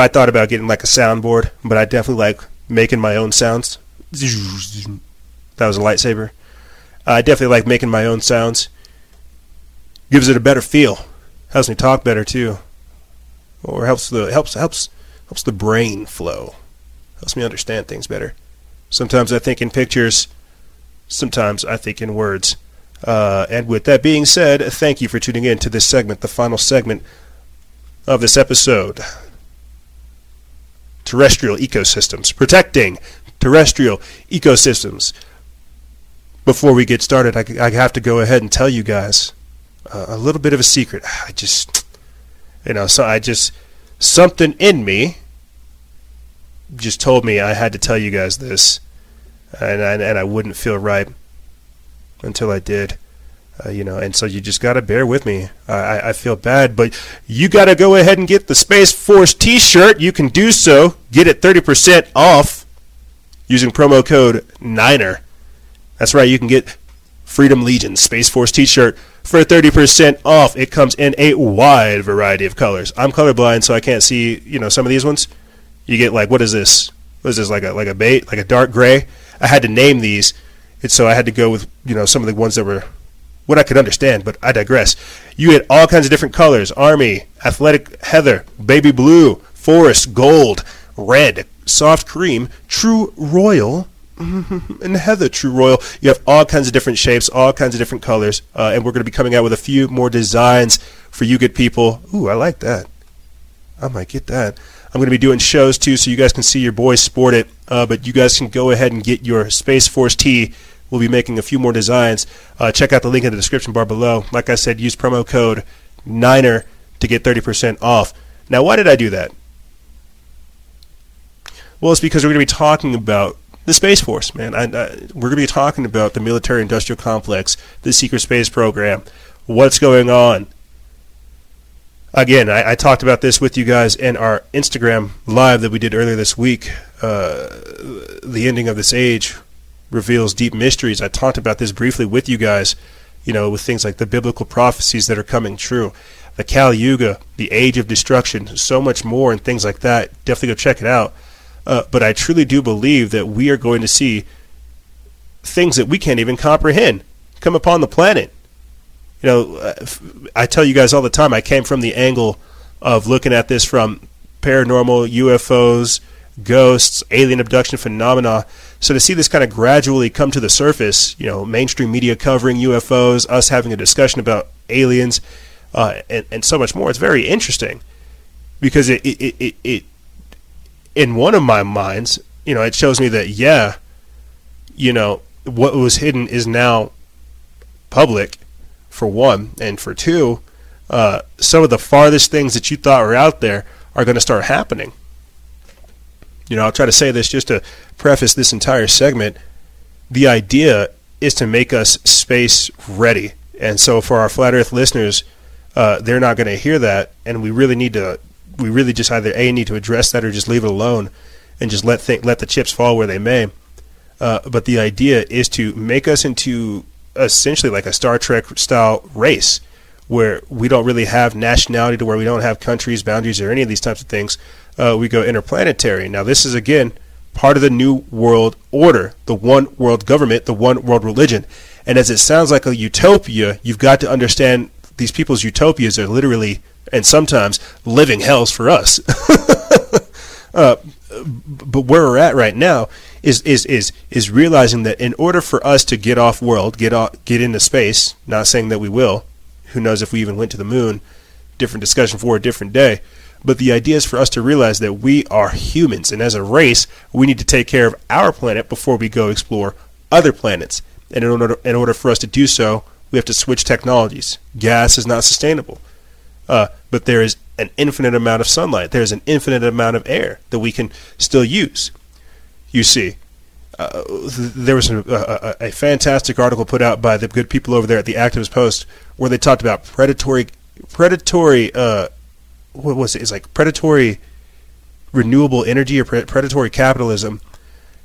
I thought about getting like a soundboard, but I definitely like making my own sounds. That was a lightsaber. I definitely like making my own sounds. Gives it a better feel. Helps me talk better too. Or helps the helps helps helps the brain flow. Helps me understand things better. Sometimes I think in pictures. Sometimes I think in words. Uh, and with that being said, thank you for tuning in to this segment, the final segment of this episode. Terrestrial ecosystems, protecting terrestrial ecosystems. Before we get started, I, I have to go ahead and tell you guys uh, a little bit of a secret. I just, you know, so I just, something in me just told me I had to tell you guys this, and and I wouldn't feel right until I did. Uh, you know, and so you just got to bear with me. I, I feel bad, but you got to go ahead and get the Space Force T-shirt. You can do so. Get it 30% off using promo code NINER. That's right. You can get Freedom Legion Space Force T-shirt for 30% off. It comes in a wide variety of colors. I'm colorblind, so I can't see. You know, some of these ones. You get like, what is this? What is this like a like a bait, like a dark gray? I had to name these and so I had to go with you know some of the ones that were what I could understand, but I digress. You had all kinds of different colors: army, athletic heather, baby blue, forest, gold, red, soft cream, true royal, and heather true royal. You have all kinds of different shapes, all kinds of different colors, uh, and we're going to be coming out with a few more designs for you good people. Ooh, I like that. I might get that. I'm going to be doing shows too, so you guys can see your boys sport it. Uh, but you guys can go ahead and get your Space Force tee We'll be making a few more designs. Uh, check out the link in the description bar below. Like I said, use promo code NINER to get 30% off. Now, why did I do that? Well, it's because we're going to be talking about the Space Force, man. I, I, we're going to be talking about the military industrial complex, the secret space program, what's going on. Again, I, I, talked about this with you guys in our Instagram live that we did earlier this week, uh, the ending of this age, reveals deep mysteries. I talked about this briefly with you guys, you know, with things like the biblical prophecies that are coming true, the Kali Yuga, the Age of Destruction, so much more, and things like that. Definitely go check it out. Uh, but I truly do believe that we are going to see things that we can't even comprehend come upon the planet. You know, uh, I tell you guys all the time, I came from the angle of looking at this from paranormal, UFOs, ghosts, alien abduction phenomena. So to see this kind of gradually come to the surface, you know, mainstream media covering UFOs, us having a discussion about aliens, uh, and, and so much more, it's very interesting because it, it, it, it, in one of my minds, you know, it shows me that, yeah, you know, what was hidden is now public, for one, and for two, uh, some of the farthest things that you thought were out there are going to start happening. You know, I'll try to say this just to preface this entire segment. The idea is to make us space ready. And so for our flat earth listeners, uh, they're not going to hear that. And we really need to, we really just either A, need to address that or just leave it alone and just let, th- let the chips fall where they may. Uh, but the idea is to make us into essentially like a Star Trek style race where we don't really have nationality to where we don't have countries, boundaries, or any of these types of things uh, we go interplanetary. Now, this is again part of the new world order, the one world government, the one world religion. And as it sounds like a utopia, you've got to understand these people's utopias are literally and sometimes living hells for us. uh, but where we're at right now is is is is realizing that in order for us to get off world, get off, get into space, not saying that we will, who knows if we even went to the moon, different discussion for a different day. But the idea is for us to realize that we are humans, and as a race, we need to take care of our planet before we go explore other planets. And in order, in order for us to do so, we have to switch technologies. Gas is not sustainable. Uh, but there is an infinite amount of sunlight. There is an infinite amount of air that we can still use. You see, uh, there was a, a, a, fantastic article put out by the good people over there at the Activist Post where they talked about predatory predatory uh, what was it? It's like predatory renewable energy or predatory capitalism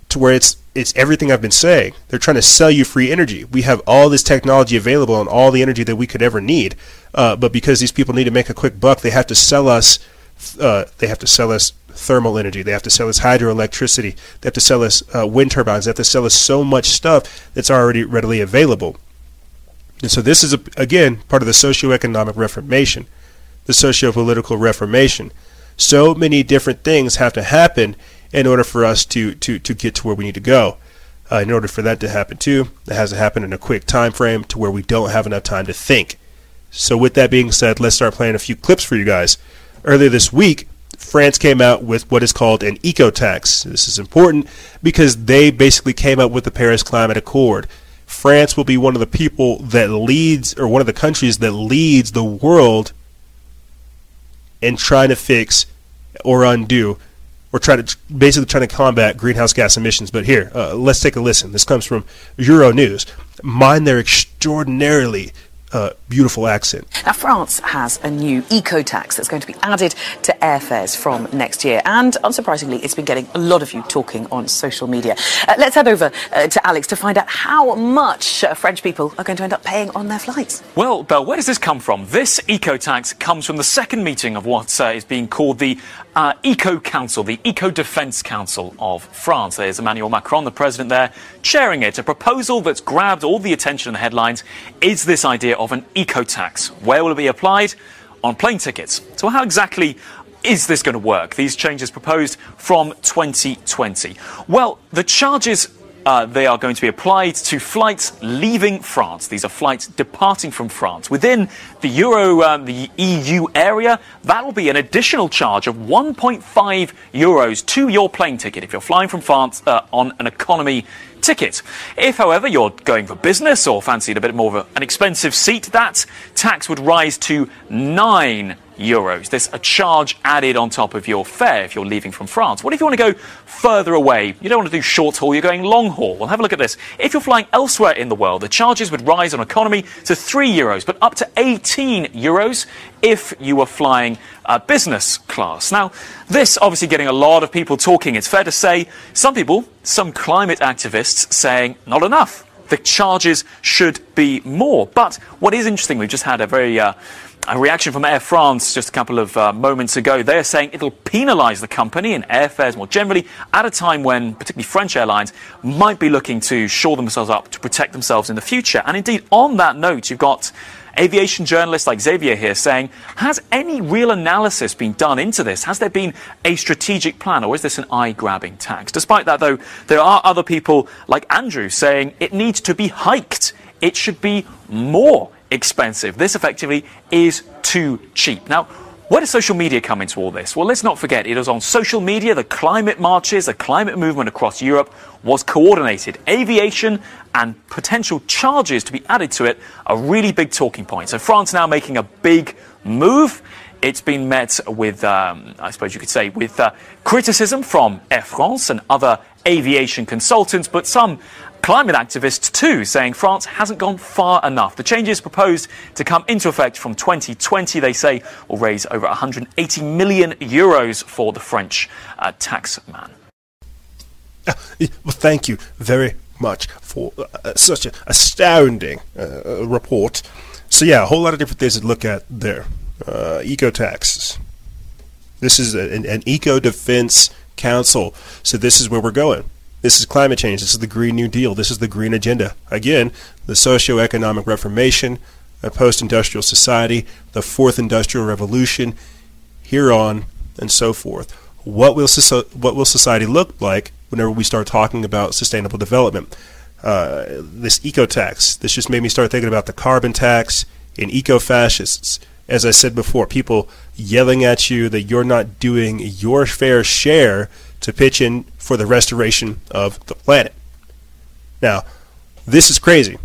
to where it's it's everything I've been saying. They're trying to sell you free energy. We have all this technology available and all the energy that we could ever need, uh, but because these people need to make a quick buck, they have to sell us. Uh, they have to sell us thermal energy. They have to sell us hydroelectricity. They have to sell us uh, wind turbines. They have to sell us so much stuff that's already readily available. And so this is a, again part of the socioeconomic reformation, the socio-political reformation. So many different things have to happen in order for us to to to get to where we need to go. Uh, in order for that to happen too, it has to happen in a quick time frame to where we don't have enough time to think. So with that being said, let's start playing a few clips for you guys. Earlier this week, France came out with what is called an eco tax. This is important because they basically came up with the Paris Climate Accord. France will be one of the people that leads, or one of the countries that leads the world in trying to fix or undo or try to basically trying to combat greenhouse gas emissions. But here, uh, let's take a listen. This comes from Euro News. Mind their extraordinarily uh, beautiful accent. Now, France has a new eco tax that's going to be added to airfares from next year. And unsurprisingly, it's been getting a lot of you talking on social media. Uh, let's head over uh, to Alex to find out how much uh, French people are going to end up paying on their flights. Well, Belle, where does this come from? This eco tax comes from the second meeting of what uh, is being called the uh, Eco Council, the Eco Defence Council of France. There's Emmanuel Macron, the president there, chairing it. A proposal that's grabbed all the attention in the headlines is this idea of an eco tax. Where will it be applied? On plane tickets. So, how exactly is this going to work? These changes proposed from 2020. Well, the charges uh, they are going to be applied to flights leaving France. These are flights departing from France. Within the Euro, um, the EU area, that will be an additional charge of 1.5 euros to your plane ticket if you're flying from France uh, on an economy ticket. If, however, you're going for business or fancied a bit more of an expensive seat, that tax would rise to 9 euros. There's a charge added on top of your fare if you're leaving from France. What if you want to go further away? You don't want to do short haul, you're going long haul. Well, have a look at this. If you're flying elsewhere in the world, the charges would rise on economy to 3 euros, but up to 18 euros if you were flying uh, business class. Now, this obviously getting a lot of people talking. It's fair to say some people, some climate activists, saying not enough. The charges should be more. But what is interesting, we've just had a very uh, a reaction from Air France just a couple of uh, moments ago. They're saying it'll penalise the company and airfares more generally at a time when, particularly French airlines, might be looking to shore themselves up to protect themselves in the future. And indeed, on that note, you've got aviation journalists like Xavier here saying, has any real analysis been done into this? Has there been a strategic plan, or is this an eye grabbing tax? Despite that, though, there are other people like Andrew saying it needs to be hiked. It should be more expensive. This effectively is too cheap. Now, where does social media come into all this? Well, let's not forget, it was on social media the climate marches, the climate movement across Europe was coordinated. Aviation and potential charges to be added to it are really big talking points. So France now making a big move. It's been met with, um, I suppose you could say, with uh, criticism from Air France and other aviation consultants, but some climate activists too, saying France hasn't gone far enough. The changes proposed to come into effect from 2020, they say, will raise over 180 million euros for the French uh, tax man. Well, thank you very much for uh, such an astounding uh, report. So, yeah, a whole lot of different things to look at there. Uh, eco taxes. This is an, an eco defense council. So, this is where we're going. This is climate change. This is the Green New Deal. This is the Green Agenda. Again, the socio-economic reformation, a post-industrial society, the fourth industrial revolution, here on and so forth. What will what will society look like whenever we start talking about sustainable development? Uh, this eco tax. This just made me start thinking about the carbon tax and eco fascists. As I said before, people yelling at you that you're not doing your fair share to pitch in for the restoration of the planet. Now, this is crazy,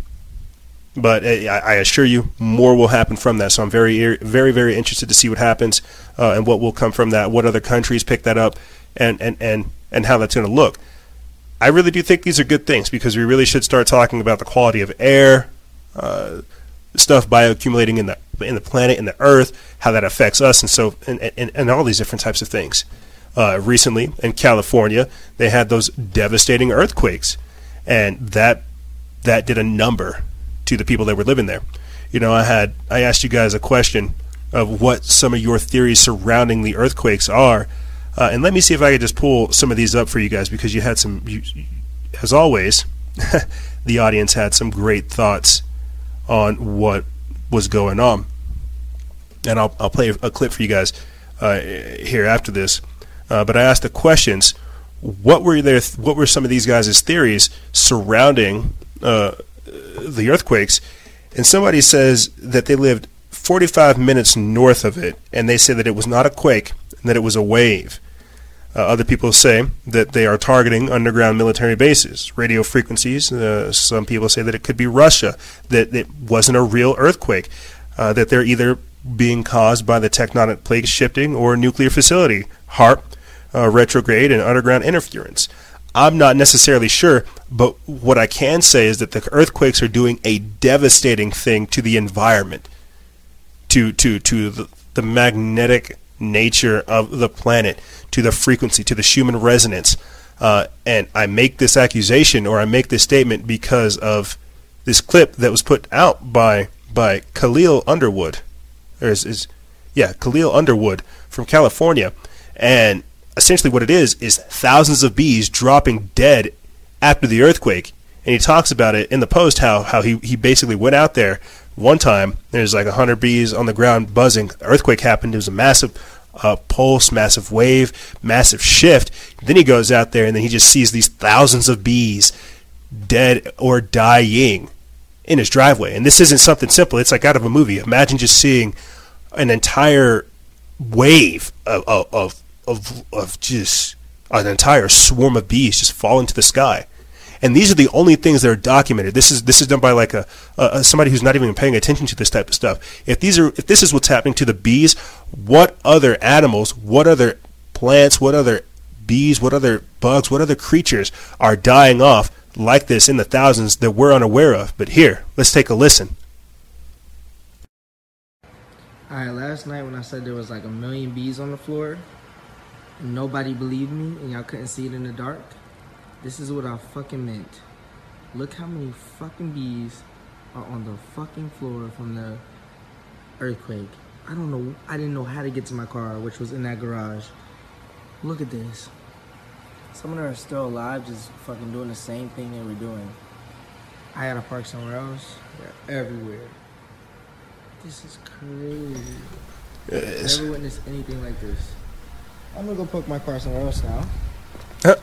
but I, I assure you, more will happen from that. So I'm very, very, very interested to see what happens uh, and what will come from that. What other countries pick that up, and and and and how that's going to look. I really do think these are good things because we really should start talking about the quality of air, uh, stuff bioaccumulating in the in the planet, in the earth, how that affects us, and so and, and, and all these different types of things. Uh, recently in California, they had those devastating earthquakes, and that that did a number to the people that were living there. You know, I had I asked you guys a question of what some of your theories surrounding the earthquakes are, uh, and let me see if I could just pull some of these up for you guys because you had some, you, as always, the audience had some great thoughts on what was going on, and I'll I'll play a clip for you guys uh, here after this. Uh, but I asked the questions. What were their What were some of these guys' theories surrounding uh, the earthquakes? And somebody says that they lived 45 minutes north of it, and they say that it was not a quake, and that it was a wave. Uh, other people say that they are targeting underground military bases, radio frequencies. Uh, some people say that it could be Russia, that it wasn't a real earthquake, uh, that they're either being caused by the tectonic plate shifting or a nuclear facility, HAARP, uh, retrograde, and underground interference. I'm not necessarily sure, but what I can say is that the earthquakes are doing a devastating thing to the environment, to to to the, the magnetic nature of the planet, to the frequency, to the Schumann resonance. Uh, and I make this accusation or I make this statement because of this clip that was put out by by Khalil Underwood, or is, is yeah Khalil Underwood from California, and essentially what it is is thousands of bees dropping dead after the earthquake. And he talks about it in the post how, how he, he basically went out there one time. There's like 100 bees on the ground buzzing. earthquake happened. It was a massive uh, pulse, massive wave, massive shift. Then he goes out there and then he just sees these thousands of bees dead or dying in his driveway. And this isn't something simple. It's like out of a movie. Imagine just seeing an entire wave of, of, of of of just an entire swarm of bees just fall into the sky. And these are the only things that are documented. This is this is done by like a, a somebody who's not even paying attention to this type of stuff. If these are if this is what's happening to the bees, what other animals, what other plants, what other bees, what other bugs, what other creatures are dying off like this in the thousands that we're unaware of? But here, let's take a listen. All right, last night when I said there was like a million bees on the floor, nobody believed me and y'all couldn't see it in the dark, this is what I fucking meant. Look how many fucking bees are on the fucking floor from the earthquake. I don't know, I didn't know how to get to my car, which was in that garage. Look at this. Some of them are still alive, just fucking doing the same thing they were doing. I had to park somewhere else. They're everywhere. This is crazy. Yes. Never witnessed anything like this. I'm gonna go poke my car somewhere else now. Yeah.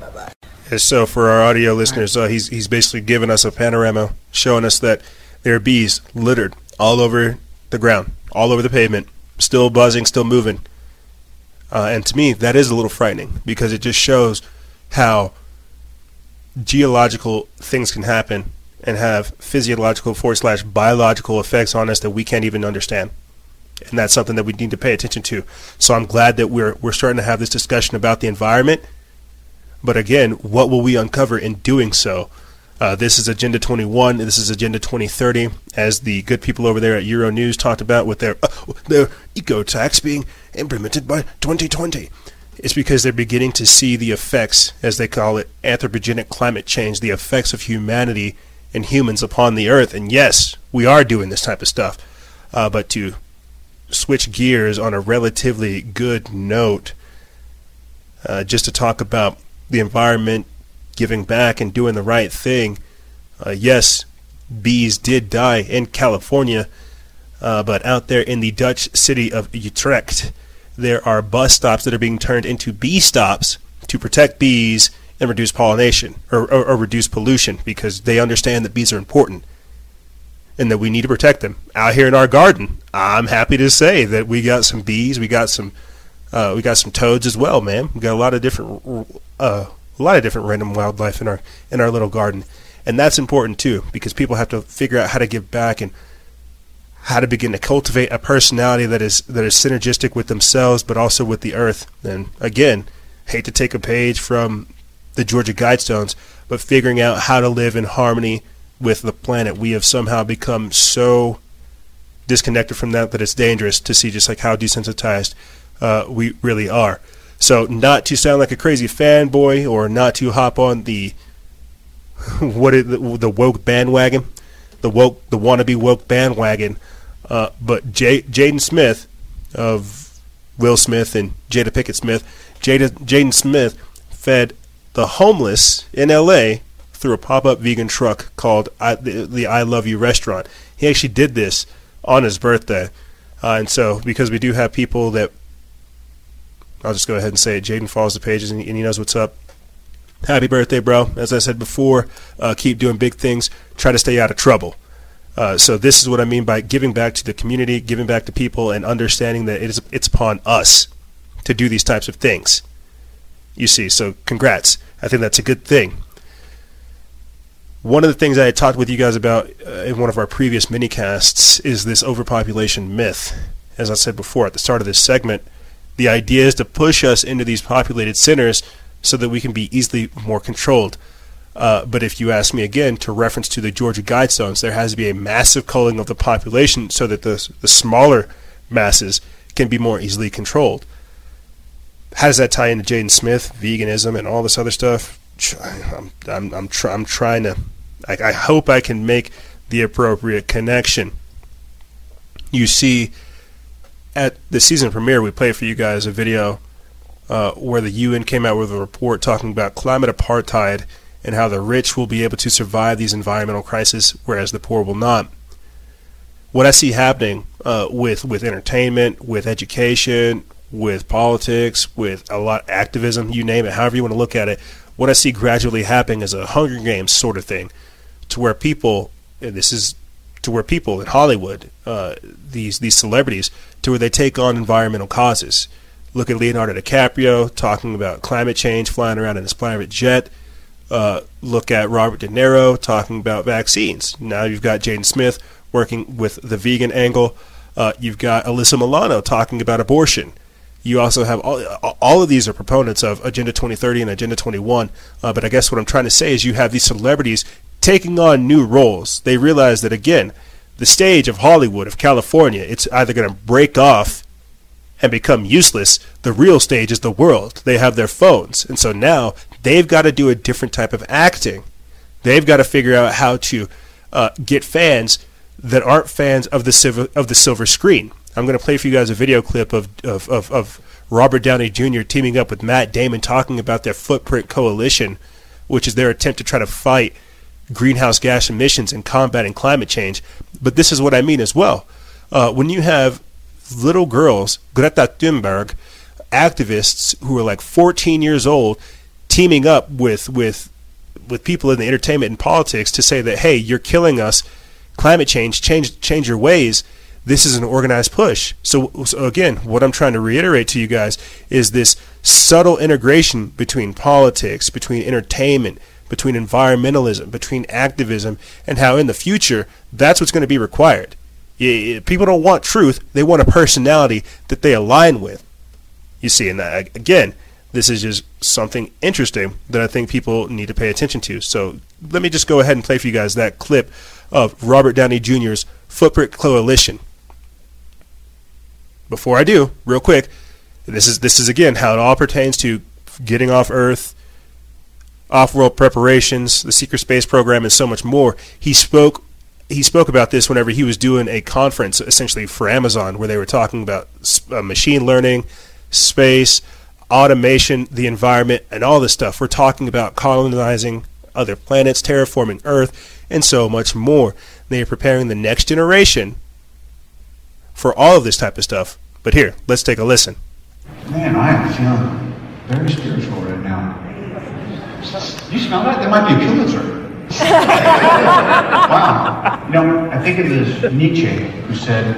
Bye bye. And so for our audio listeners, uh, he's he's basically giving us a panorama, showing us that there are bees littered all over the ground, all over the pavement, still buzzing, still moving. Uh, and to me, that is a little frightening because it just shows how geological things can happen and have physiological forward slash biological effects on us that we can't even understand and that's something that we need to pay attention to. So I'm glad that we're we're starting to have this discussion about the environment. But again, what will we uncover in doing so? Uh, this is Agenda 21. This is Agenda 2030, as the good people over there at Euro News talked about with their uh, their eco tax being implemented by 2020. It's because they're beginning to see the effects, as they call it, anthropogenic climate change, the effects of humanity and humans upon the earth. And yes, we are doing this type of stuff. Uh, but to switch gears on a relatively good note, uh, just to talk about the environment, giving back, and doing the right thing. Uh, yes, bees did die in California, uh, but out there in the Dutch city of Utrecht, there are bus stops that are being turned into bee stops to protect bees and reduce pollination or, or, or reduce pollution because they understand that bees are important and that we need to protect them. Out here in our garden, I'm happy to say that we got some bees, we got some, uh, we got some toads as well, man. We got a lot of different, uh, a lot of different random wildlife in our in our little garden, and that's important too because people have to figure out how to give back and how to begin to cultivate a personality that is that is synergistic with themselves, but also with the earth. And again, hate to take a page from the Georgia Guidestones, but figuring out how to live in harmony with the planet. We have somehow become so disconnected from that that it's dangerous to see just like how desensitized uh, we really are. So, not to sound like a crazy fanboy or not to hop on the what the, the woke bandwagon, the woke, the wannabe woke bandwagon, uh, but J- Jaden Smith of Will Smith and Jada Pinkett Smith, Jada Jaden Smith fed the homeless in L.A. through a pop-up vegan truck called I, the, the I Love You restaurant. He actually did this on his birthday, uh, and so because we do have people that I'll just go ahead and say it. Jaden follows the pages and, and he knows what's up. Happy birthday, bro. As I said before, uh, keep doing big things. Try to stay out of trouble. Uh, so this is what I mean by giving back to the community, giving back to people, and understanding that it is it's upon us to do these types of things. You see, so congrats. I think that's a good thing. One of the things I had talked with you guys about uh, in one of our previous minicasts is this overpopulation myth. As I said before at the start of this segment, the idea is to push us into these populated centers so that we can be easily more controlled. Uh, but if you ask me again, to reference to the Georgia Guidestones, there has to be a massive culling of the population so that the, the smaller masses can be more easily controlled. How does that tie into Jaden Smith, veganism, and all this other stuff? I'm, I'm, I'm, try, I'm trying to, I, I hope I can make the appropriate connection. You see, at the season premiere, we played for you guys a video uh, where the UN came out with a report talking about climate apartheid and how the rich will be able to survive these environmental crises, whereas the poor will not. What I see happening uh, with with entertainment, with education, with politics, with a lot of activism, you name it, however you want to look at it, what I see gradually happening is a Hunger Games sort of thing, to where people, and this is to where people in Hollywood, uh, these these celebrities, to where they take on environmental causes. Look at Leonardo DiCaprio talking about climate change, flying around in his private jet. Uh, look at Robert De Niro talking about vaccines. Now you've got Jaden Smith working with the vegan angle. Uh, you've got Alyssa Milano talking about abortion. You also have all, all of these are proponents of Agenda 2030 and Agenda 21. Uh, but I guess what I'm trying to say is you have these celebrities taking on new roles. They realize that, again, the stage of Hollywood, of California, it's either going to break off and become useless. The real stage is the world. They have their phones. And so now they've got to do a different type of acting. They've got to figure out how to uh, get fans that aren't fans of the silver, of the silver screen. I'm going to play for you guys a video clip of, of, of, of Robert Downey Jr. teaming up with Matt Damon talking about their Footprint Coalition, which is their attempt to try to fight greenhouse gas emissions and combating climate change. But this is what I mean as well. Uh, when you have little girls, Greta Thunberg, activists who are like 14 years old, teaming up with with with people in the entertainment and politics to say that hey, you're killing us, climate change, change change your ways. This is an organized push. So, so again, what I'm trying to reiterate to you guys is this subtle integration between politics, between entertainment, between environmentalism, between activism, and how in the future that's what's going to be required. People don't want truth; they want a personality that they align with. You see, and that, again, this is just something interesting that I think people need to pay attention to. So let me just go ahead and play for you guys that clip of Robert Downey Jr.'s Footprint Coalition. Before I do, real quick, this is this is again how it all pertains to getting off Earth, off-world preparations, the secret space program, and so much more. He spoke he spoke about this whenever he was doing a conference, essentially for Amazon, where they were talking about uh, machine learning, space, automation, the environment, and all this stuff. We're talking about colonizing other planets, terraforming Earth, and so much more. They are preparing the next generation for all of this type of stuff. But here, let's take a listen. Man, I am feeling very spiritual right now. You smell that? That might be a Pulitzer. wow. You know, I think it is Nietzsche who said,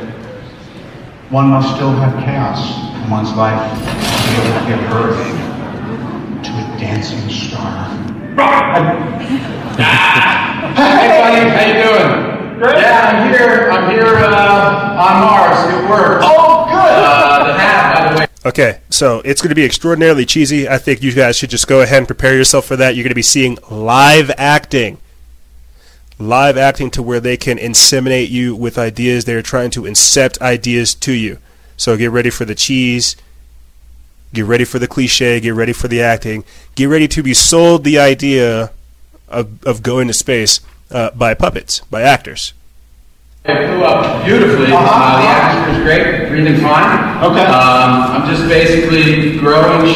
one must still have chaos in one's life to be able to give birth to a dancing star. hey, buddy, how you doing? Great. Yeah, I'm here. I'm here uh, on Mars. It worked. Oh, good. Uh, the hat, by the way. Okay, so it's going to be extraordinarily cheesy. I think you guys should just go ahead and prepare yourself for that. You're going to be seeing live acting. Live acting to where they can inseminate you with ideas. They're trying to incept ideas to you. So get ready for the cheese. Get ready for the cliche. Get ready for the acting. Get ready to be sold the idea of, of going to space uh, by puppets, by actors. It flew up beautifully. Uh, the atmosphere is great, breathing fine. Okay. Um, I'm just basically growing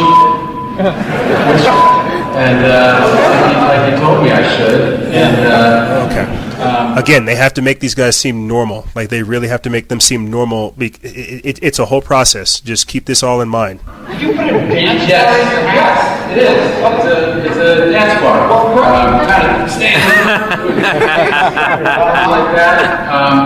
and uh, like, you, like you told me I should. And uh, okay. Again, they have to make these guys seem normal. Like they really have to make them seem normal. It, it, it's a whole process. Just keep this all in mind. Did you put a dance yes. bar in your house? It is. It's a, it's a dance bar. Well, Um, kind of stand like that. Um,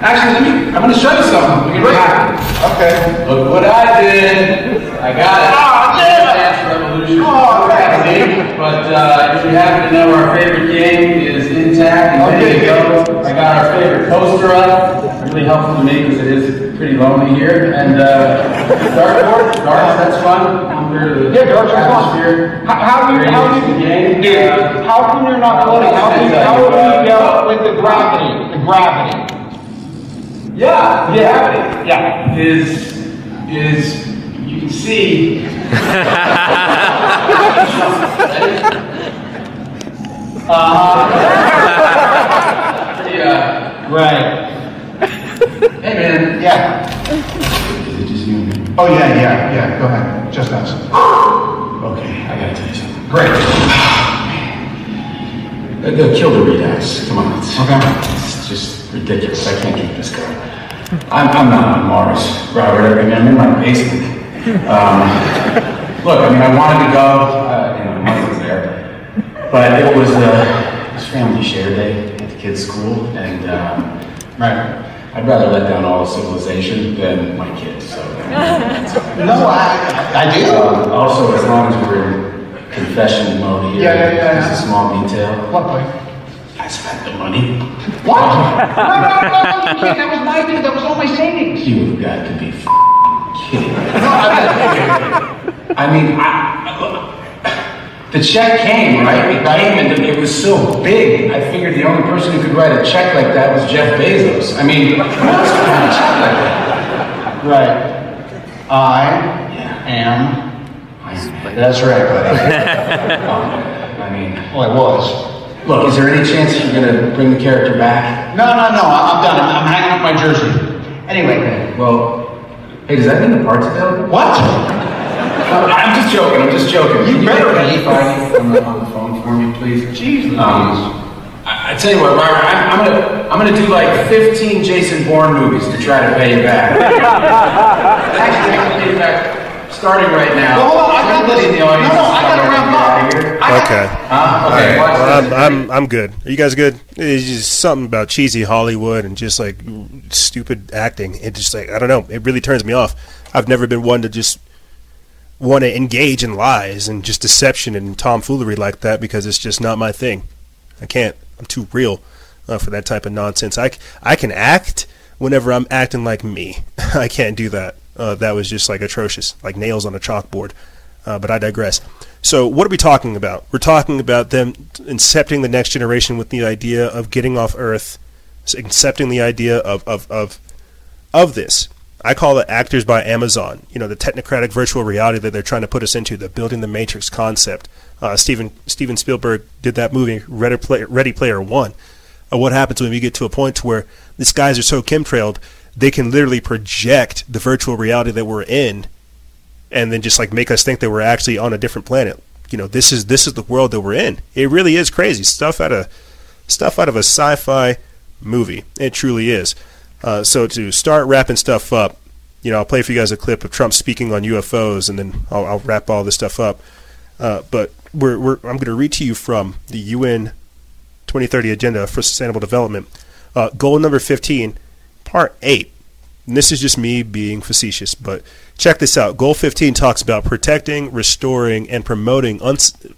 actually, let me. I'm going to show you something. We're gonna Okay. Look what I did. I got it. Oh, yeah. Dance Oh, okay. But uh, if you happen to know, our favorite game is intact and ready to go. I got our favorite poster up. Really helpful to me because it is pretty lonely here. And uh, dartboard, darts, that's fun. Yeah, darts are fun. How, how do you, how do you, game. dude, Uh, how come you're not floating? How do you, how do you dealt with the gravity? The gravity. Yeah, the gravity. Yeah. Is is you can see. uh, uh, right. Hey man. Yeah. Oh, yeah, yeah, yeah, go ahead, just us. Okay, I gotta tell you something. Great. Uh, kill the redax. Come on. It's, okay. It's just ridiculous. I can't keep this going. I'm, I'm not on Mars, Robert. I mean, I'm in my basement. Um, look, I mean, I wanted to go. Uh, you know, Mike was there, but it was uh, it was family share day at the kids' school, and um, right. I'd rather let down all of civilization than my kids. So. No, I, I do. Um, also, as long as we're in confession mode here, Yeah, yeah, yeah, just a small detail. What, boy? I spent the money. What? no, no, no, no, you can't. That was my dude. That was all my savings. You've got to be f-. I mean, I, the check came, right? It came and it was so big. I figured the only person who could write a check like that was Jeff Bezos. I mean, who else could write a check like that? Right. I am. That's right, buddy. Um, I mean, well, I was. Look, is there any chance you're gonna bring the character back? No, no, no. I'm done. I'm, I'm hanging up my jersey. Anyway, Well, hey, does that mean the part's available? what? I'm just joking. I'm just joking. You Can better be. On the, on the phone for me, please? Jesus. Um, I, I tell you what, Robert, I'm, I'm gonna I'm gonna do like 15 Jason Bourne movies to try to pay you back. Actually, I can pay you back starting right now. Well, hold on, I got Everybody this. in the audience No, no, is I gotta fucking wrap get up. out of here. Okay. Huh? All Okay, right. watch Well, this. I'm, I'm I'm good. Are you guys good? It's just something about cheesy Hollywood and just like stupid acting. It just like I don't know. It really turns me off. I've never been one to just want to engage in lies and just deception and tomfoolery like that because it's just not my thing. I can't. I'm too real uh, for that type of nonsense. I, I can act whenever I'm acting like me. I can't do that. Uh, that was just like atrocious, like nails on a chalkboard. Uh, but I digress. So, what are we talking about? We're talking about them incepting the next generation with the idea of getting off Earth, accepting the idea of, of, of, of this. I call it actors by Amazon. You know, the technocratic virtual reality that they're trying to put us into, the building the matrix concept. Uh, Steven Steven Spielberg did that movie, Ready Player, Ready Player One. Uh, what happens when we get to a point where these guys are so chemtrailed, they can literally project the virtual reality that we're in, and then just like make us think that we're actually on a different planet. You know, this is this is the world that we're in. It really is crazy stuff out of stuff out of a sci-fi movie. It truly is. Uh, so to start wrapping stuff up, you know, I'll play for you guys a clip of Trump speaking on UFOs, and then I'll, I'll wrap all this stuff up. Uh, but we're, we're, I'm going to read to you from the UN 2030 Agenda for Sustainable Development, uh, goal number 15, part 8. And this is just me being facetious, but check this out. Goal 15 talks about protecting, restoring, and promoting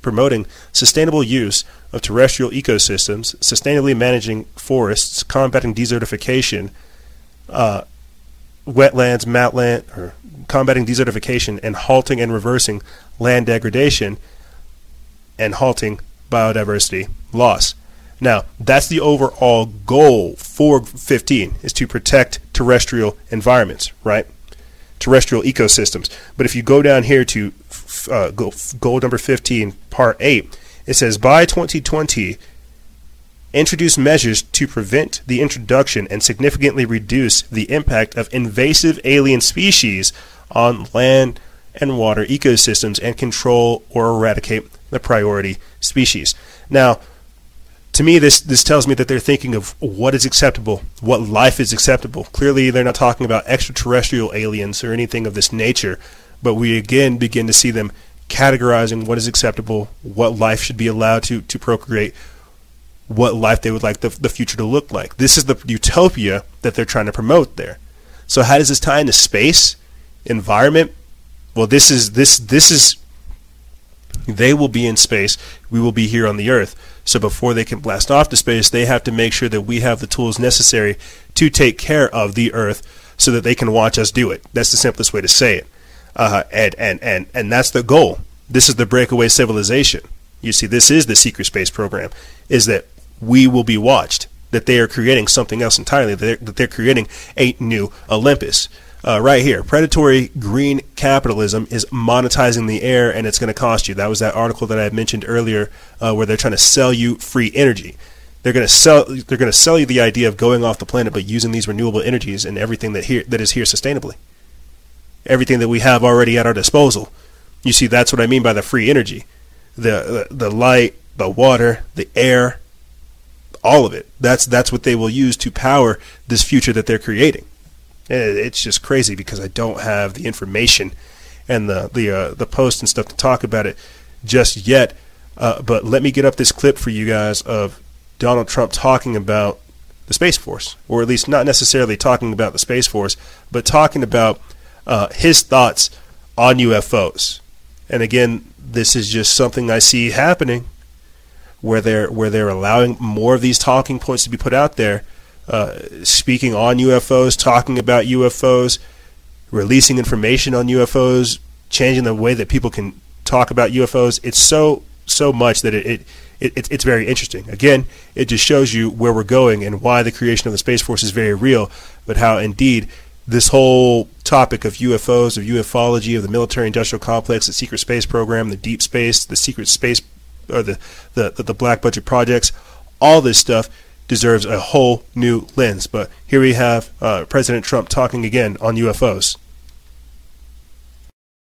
promoting sustainable use of terrestrial ecosystems, sustainably managing forests, combating desertification, uh, wetlands, matland, or combating desertification, and halting and reversing land degradation, and halting biodiversity loss. Now, that's the overall goal for 15 is to protect terrestrial environments, right? terrestrial ecosystems. But if you go down here to uh, goal number 15, part 8, it says by 2020, introduce measures to prevent the introduction and significantly reduce the impact of invasive alien species on land and water ecosystems and control or eradicate the priority species. Now, to me, this this tells me that they're thinking of what is acceptable, what life is acceptable. Clearly, they're not talking about extraterrestrial aliens or anything of this nature, but we again begin to see them categorizing what is acceptable, what life should be allowed to to procreate, what life they would like the, the future to look like. This is the utopia that they're trying to promote there. So, how does this tie into space, environment? Well, this is this this is they will be in space. We will be here on the Earth. So before they can blast off to space, they have to make sure that we have the tools necessary to take care of the Earth so that they can watch us do it. That's the simplest way to say it. Uh, and, and, and, and that's the goal. This is the breakaway civilization. You see, this is the secret space program, is that we will be watched, that they are creating something else entirely, that they're, that they're creating a new Olympus uh, right here. Predatory green capitalism is monetizing the air, and it's going to cost you. That was that article that I mentioned earlier, uh, where they're trying to sell you free energy. They're going to sell. They're going to sell you the idea of going off the planet, but using these renewable energies and everything that here that is here sustainably. Everything that we have already at our disposal. You see, that's what I mean by the free energy, the the, the light, the water, the air, all of it. That's that's what they will use to power this future that they're creating. It's just crazy because I don't have the information and the the uh, the post and stuff to talk about it just yet. Uh, but let me get up this clip for you guys of Donald Trump talking about the Space Force, or at least not necessarily talking about the Space Force, but talking about uh, his thoughts on UFOs. And again, this is just something I see happening where they're where they're allowing more of these talking points to be put out there uh, speaking on UFOs, talking about UFOs, releasing information on UFOs, changing the way that people can talk about UFOs. It's so so much that it, it, it it's very interesting. Again, it just shows you where we're going and why the creation of the Space Force is very real, but how indeed this whole topic of UFOs, of ufology, of the military industrial complex, the secret space program, the deep space, the secret space, or the, the, the black budget projects, all this stuff deserves a whole new lens. But here we have uh, President Trump talking again on UFOs.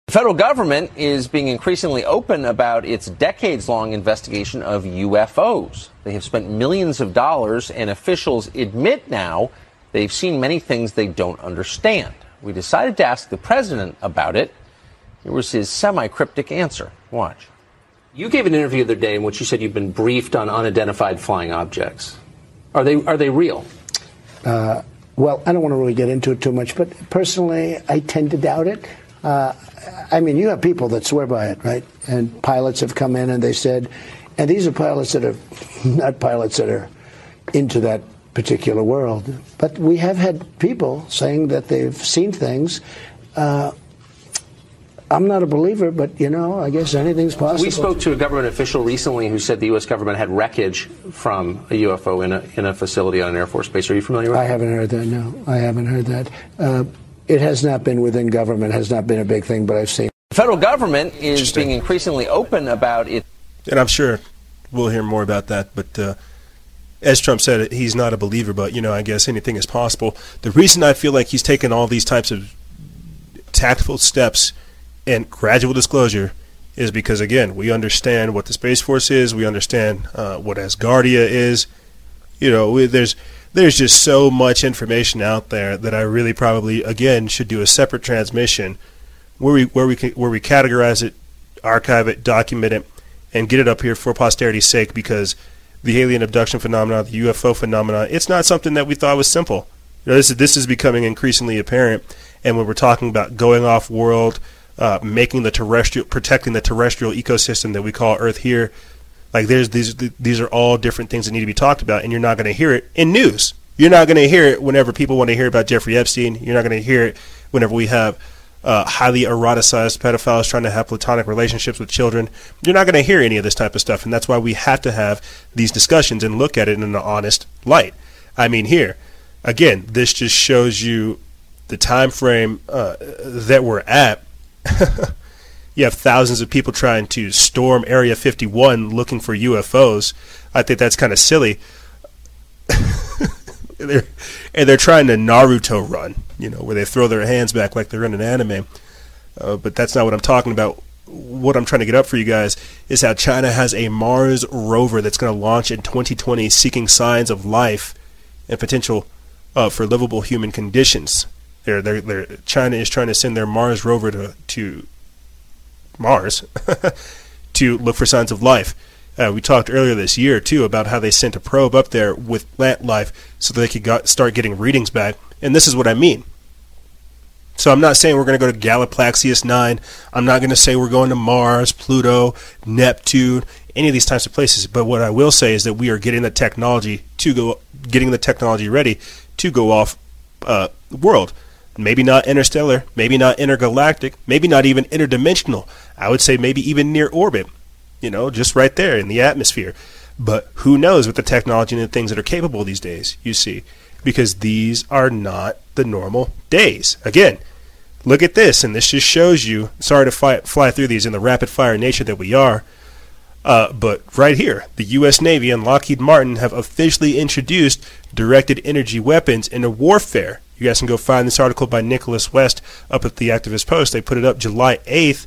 The federal government is being increasingly open about its decades long investigation of UFOs. They have spent millions of dollars, and officials admit now they've seen many things they don't understand. We decided to ask the president about it. Here was his semi cryptic answer. Watch. You gave an interview the other day in which you said you've been briefed on unidentified flying objects. Are they are they real? Uh, well, I don't want to really get into it too much, but personally, I tend to doubt it. Uh, I mean, you have people that swear by it, right? And pilots have come in and they said, and these are pilots that are not pilots that are into that particular world, but we have had people saying that they've seen things. Uh, I'm not a believer, but you know, I guess anything's possible. We spoke to a government official recently who said the U.S. government had wreckage from a UFO in a, in a facility on an Air Force base. Are you familiar with that? I haven't heard that, no. I haven't heard that. Uh, it has not been within government, has not been a big thing, but I've seen. The federal government is being increasingly open about it. And I'm sure we'll hear more about that, but. Uh, as Trump said, he's not a believer, but you know, I guess anything is possible. The reason I feel like he's taken all these types of tactful steps and gradual disclosure is because again we understand what the space force is we understand uh, what asgardia is. You know we, there's there's just so much information out there that i really probably again should do a separate transmission where we where we where we categorize it archive it document it and get it up here for posterity's sake because the alien abduction phenomena the ufo phenomena it's not something that we thought was simple. You know, this is this is becoming increasingly apparent. And when we're talking about going off world uh, making the terrestrial, protecting the terrestrial ecosystem that we call Earth here. Like there's these these are all different things that need to be talked about, and you're not going to hear it in news. You're not going to hear it whenever people want to hear about Jeffrey Epstein. You're not going to hear it whenever we have uh, highly eroticized pedophiles trying to have platonic relationships with children. You're not going to hear any of this type of stuff, and that's why we have to have these discussions and look at it in an honest light. I mean, here again, this just shows you the time frame uh, that we're at, you have thousands of people trying to storm Area 51 looking for UFOs. I think that's kind of silly. they're, and they're trying to Naruto run, you know, where they throw their hands back like they're in an anime. Uh, but that's not what I'm talking about. What I'm trying to get up for you guys is how China has a Mars rover that's going to launch in 2020 seeking signs of life and potential uh, for livable human conditions. They're, they're, they're, China is trying to send their Mars rover to, to Mars to look for signs of life. Uh, we talked earlier this year too about how they sent a probe up there with plant life so they could got, start getting readings back. And this is what I mean. So I'm not saying we're going to go to Galaplaxius 9. I'm not going to say we're going to Mars, Pluto, Neptune, any of these types of places. But what I will say is that we are getting the technology to go, getting the technology ready to go off uh, world. Maybe not interstellar, maybe not intergalactic, maybe not even interdimensional. I would say maybe even near orbit, you know, just right there in the atmosphere. But who knows with the technology and the things that are capable these days, you see, because these are not the normal days. Again, look at this, and this just shows you. Sorry to fly, fly through these in the rapid fire nature that we are. Uh, but right here, the U.S. Navy and Lockheed Martin have officially introduced directed energy weapons into warfare. You guys can go find this article by Nicholas West up at the Activist Post. They put it up July 8th,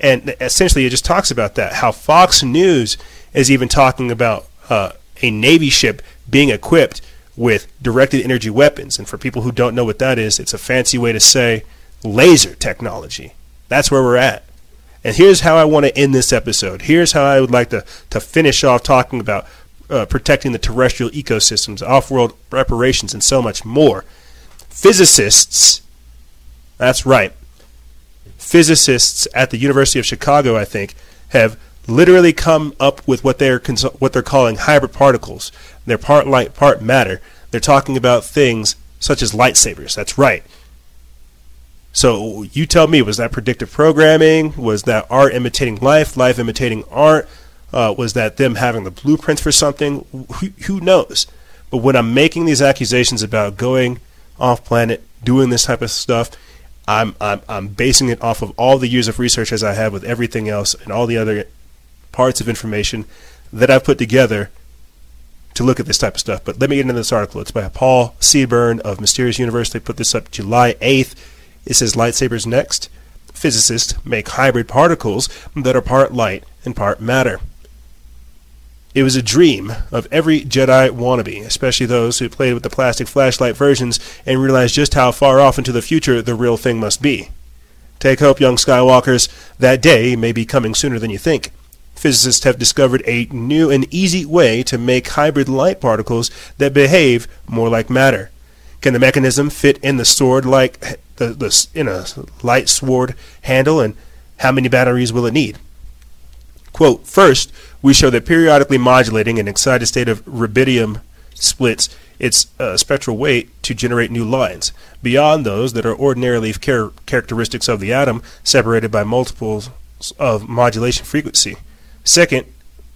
and essentially it just talks about that. How Fox News is even talking about uh, a Navy ship being equipped with directed energy weapons. And for people who don't know what that is, it's a fancy way to say laser technology. That's where we're at. And here's how I want to end this episode. Here's how I would like to, to finish off talking about uh, protecting the terrestrial ecosystems, off world reparations, and so much more. Physicists, that's right, physicists at the University of Chicago, I think, have literally come up with what they're cons- what they're calling hybrid particles. They're part light, part matter. They're talking about things such as lightsabers. That's right. So you tell me, was that predictive programming? Was that art imitating life, life imitating art? Uh, was that them having the blueprints for something? Who, who knows? But when I'm making these accusations about going off planet, doing this type of stuff, I'm, I'm, I'm basing it off of all the years of research as I have with everything else and all the other parts of information that I've put together to look at this type of stuff. But let me get into this article. It's by Paul Seaburn of Mysterious Universe. They put this up July 8th. It says lightsabers next. Physicists make hybrid particles that are part light and part matter. It was a dream of every Jedi wannabe, especially those who played with the plastic flashlight versions and realized just how far off into the future the real thing must be. Take hope, young Skywalkers. That day may be coming sooner than you think. Physicists have discovered a new and easy way to make hybrid light particles that behave more like matter. Can the mechanism fit in the sword like the, the in a light sword handle, and how many batteries will it need? Quote, first, we show that periodically modulating an excited state of rubidium splits its uh, spectral weight to generate new lines, beyond those that are ordinarily char- characteristics of the atom, separated by multiples of modulation frequency. Second,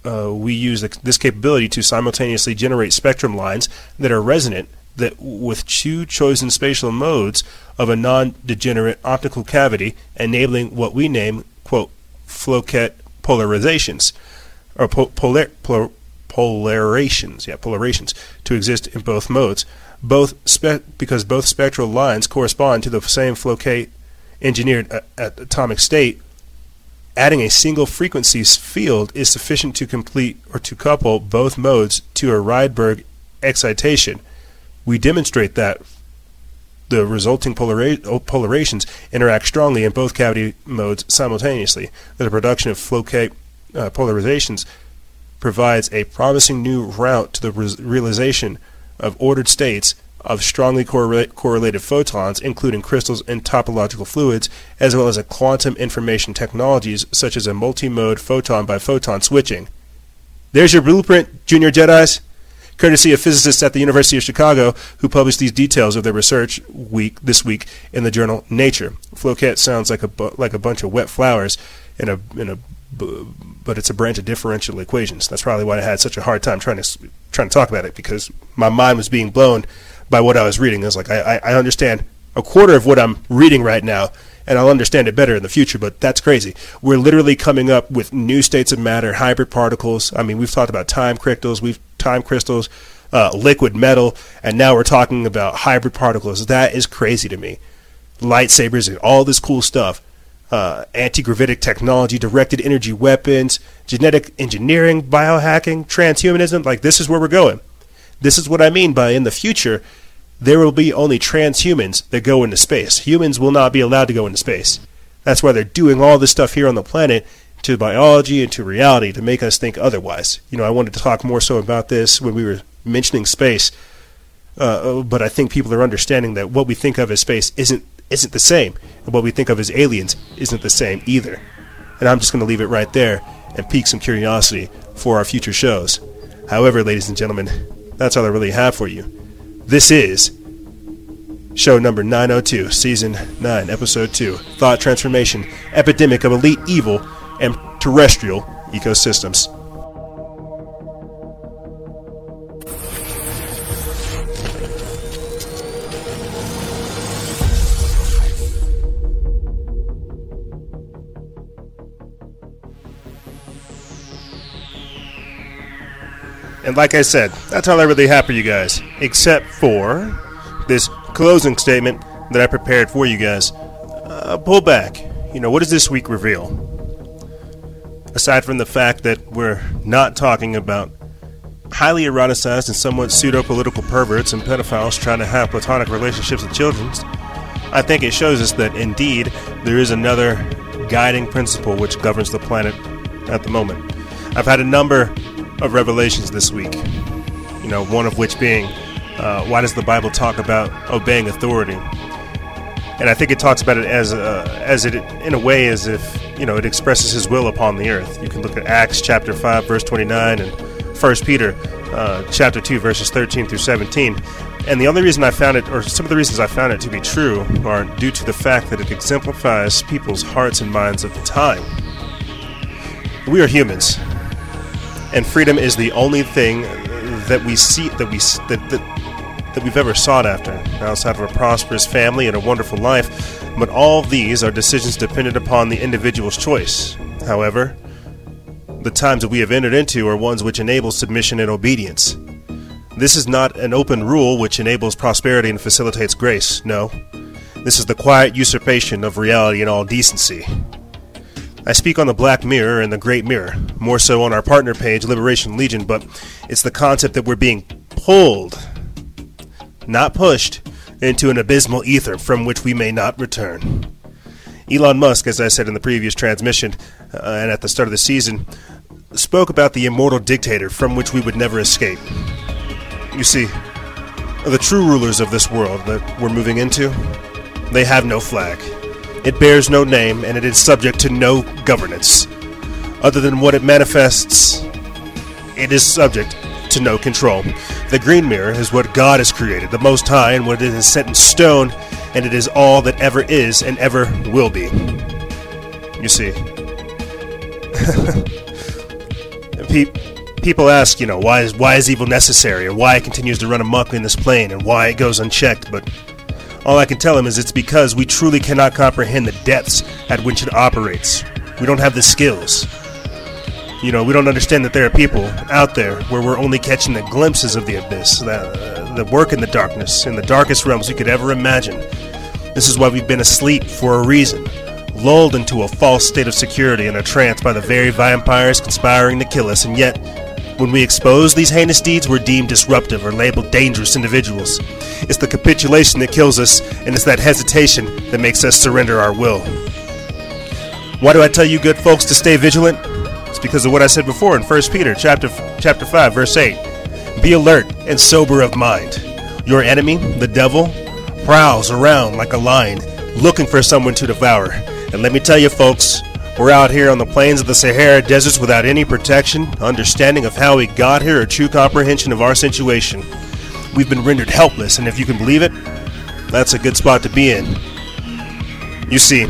uh, we use this capability to simultaneously generate spectrum lines that are resonant that with two chosen spatial modes of a non-degenerate optical cavity, enabling what we name, quote, Floquet polarizations, or po- polar, polar, polarations, yeah, polarations, to exist in both modes. Both spe- because both spectral lines correspond to the same Floquet engineered at atomic state, adding a single frequency field is sufficient to complete or to couple both modes to a Rydberg excitation. We demonstrate that the resulting polari- polarations interact strongly in both cavity modes simultaneously. The production of Floquet uh, polarizations provides a promising new route to the re- realization of ordered states of strongly correla- correlated photons, including crystals and topological fluids, as well as quantum information technologies such as a multi-mode photon by photon switching. There's your blueprint, Junior Jedi's courtesy of physicists at the University of Chicago who published these details of their research week this week in the journal Nature. Floquet sounds like a bu- like a bunch of wet flowers in a in a but it's a branch of differential equations. That's probably why I had such a hard time trying to trying to talk about it because my mind was being blown by what I was reading. I was like, I, I understand a quarter of what I'm reading right now, and I'll understand it better in the future, but that's crazy. We're literally coming up with new states of matter, hybrid particles. I mean, we've talked about time crystals, we've time crystals, uh, liquid metal, and now we're talking about hybrid particles. That is crazy to me. Lightsabers and all this cool stuff. Uh, anti-gravitic technology, directed energy weapons, genetic engineering, biohacking, transhumanism. Like this is where we're going. This is what I mean by in the future, there will be only transhumans that go into space. Humans will not be allowed to go into space. That's why they're doing all this stuff here on the planet to biology and to reality to make us think otherwise. You know, I wanted to talk more so about this when we were mentioning space, uh, but I think people are understanding that what we think of as space isn't isn't the same, and what we think of as aliens isn't the same either. And I'm just going to leave it right there and pique some curiosity for our future shows. However, ladies and gentlemen, that's all I really have for you. This is show number 902, season 9, episode 2 Thought Transformation Epidemic of Elite Evil and Terrestrial Ecosystems. And like I said, that's all I really have for you guys, except for this closing statement that I prepared for you guys. Uh, pull back. You know, what does this week reveal? Aside from the fact that we're not talking about highly eroticized and somewhat pseudo political perverts and pedophiles trying to have platonic relationships with children, I think it shows us that indeed there is another guiding principle which governs the planet at the moment. I've had a number of revelations this week. You know, one of which being, uh, why does the Bible talk about obeying authority? And I think it talks about it as uh, as it in a way as if you know it expresses His will upon the earth. You can look at Acts chapter five verse twenty nine and First Peter uh, chapter two verses thirteen through seventeen. And the only reason I found it, or some of the reasons I found it to be true, are due to the fact that it exemplifies people's hearts and minds of the time. We are humans and freedom is the only thing that we see that we that, that, that we've ever sought after. Outside of a prosperous family and a wonderful life but all these are decisions dependent upon the individual's choice. However the times that we have entered into are ones which enable submission and obedience. This is not an open rule which enables prosperity and facilitates grace no. This is the quiet usurpation of reality in all decency I speak on the Black Mirror and the Great Mirror, more so on our partner page, Liberation Legion, but it's the concept that we're being pulled, not pushed, into an abysmal ether from which we may not return. Elon Musk, as I said in the previous transmission uh, and at the start of the season, spoke about the immortal dictator from which we would never escape. You see, the true rulers of this world that we're moving into, they have no flag. It bears no name, and it is subject to no governance. Other than what it manifests, it is subject to no control. The green mirror is what God has created, the Most High, and what it is set in stone, and it is all that ever is and ever will be. You see. People ask, you know, why is why is evil necessary, or why it continues to run amok in this plane, and why it goes unchecked, but all I can tell him is it's because we truly cannot comprehend the depths at which it operates. We don't have the skills. You know, we don't understand that there are people out there where we're only catching the glimpses of the abyss, the, the work in the darkness, in the darkest realms we could ever imagine. This is why we've been asleep for a reason, lulled into a false state of security and a trance by the very vampires conspiring to kill us, and yet when we expose these heinous deeds, we're deemed disruptive or labeled dangerous individuals. It's the capitulation that kills us, and it's that hesitation that makes us surrender our will. Why do I tell you good folks to stay vigilant? It's because of what I said before in 1 Peter chapter chapter 5 verse 8. Be alert and sober of mind. Your enemy, the devil, prowls around like a lion looking for someone to devour. And let me tell you folks, we're out here on the plains of the Sahara deserts without any protection, understanding of how we got here, or true comprehension of our situation. We've been rendered helpless, and if you can believe it, that's a good spot to be in. You see,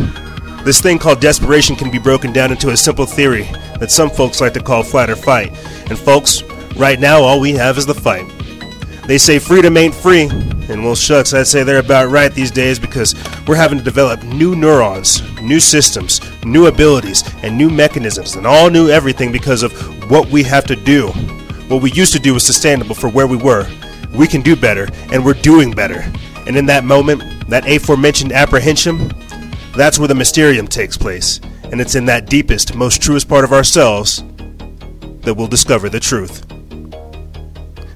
this thing called desperation can be broken down into a simple theory that some folks like to call flight or fight. And folks, right now all we have is the fight. They say freedom ain't free, and well, shucks, I'd say they're about right these days because we're having to develop new neurons, new systems, new abilities, and new mechanisms, and all new everything because of what we have to do. What we used to do was sustainable for where we were. We can do better, and we're doing better. And in that moment, that aforementioned apprehension, that's where the mysterium takes place. And it's in that deepest, most truest part of ourselves that we'll discover the truth.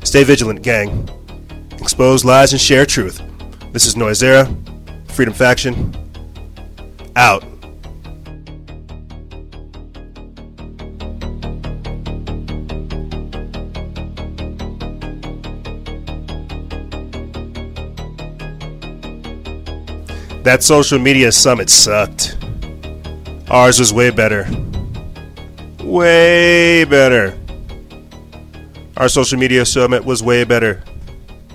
Stay vigilant, gang. Expose lies and share truth. This is Noisera, Freedom Faction, out. That social media summit sucked. Ours was way better. Way better. Our social media summit was way better.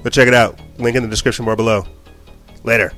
But check it out. Link in the description bar below. Later.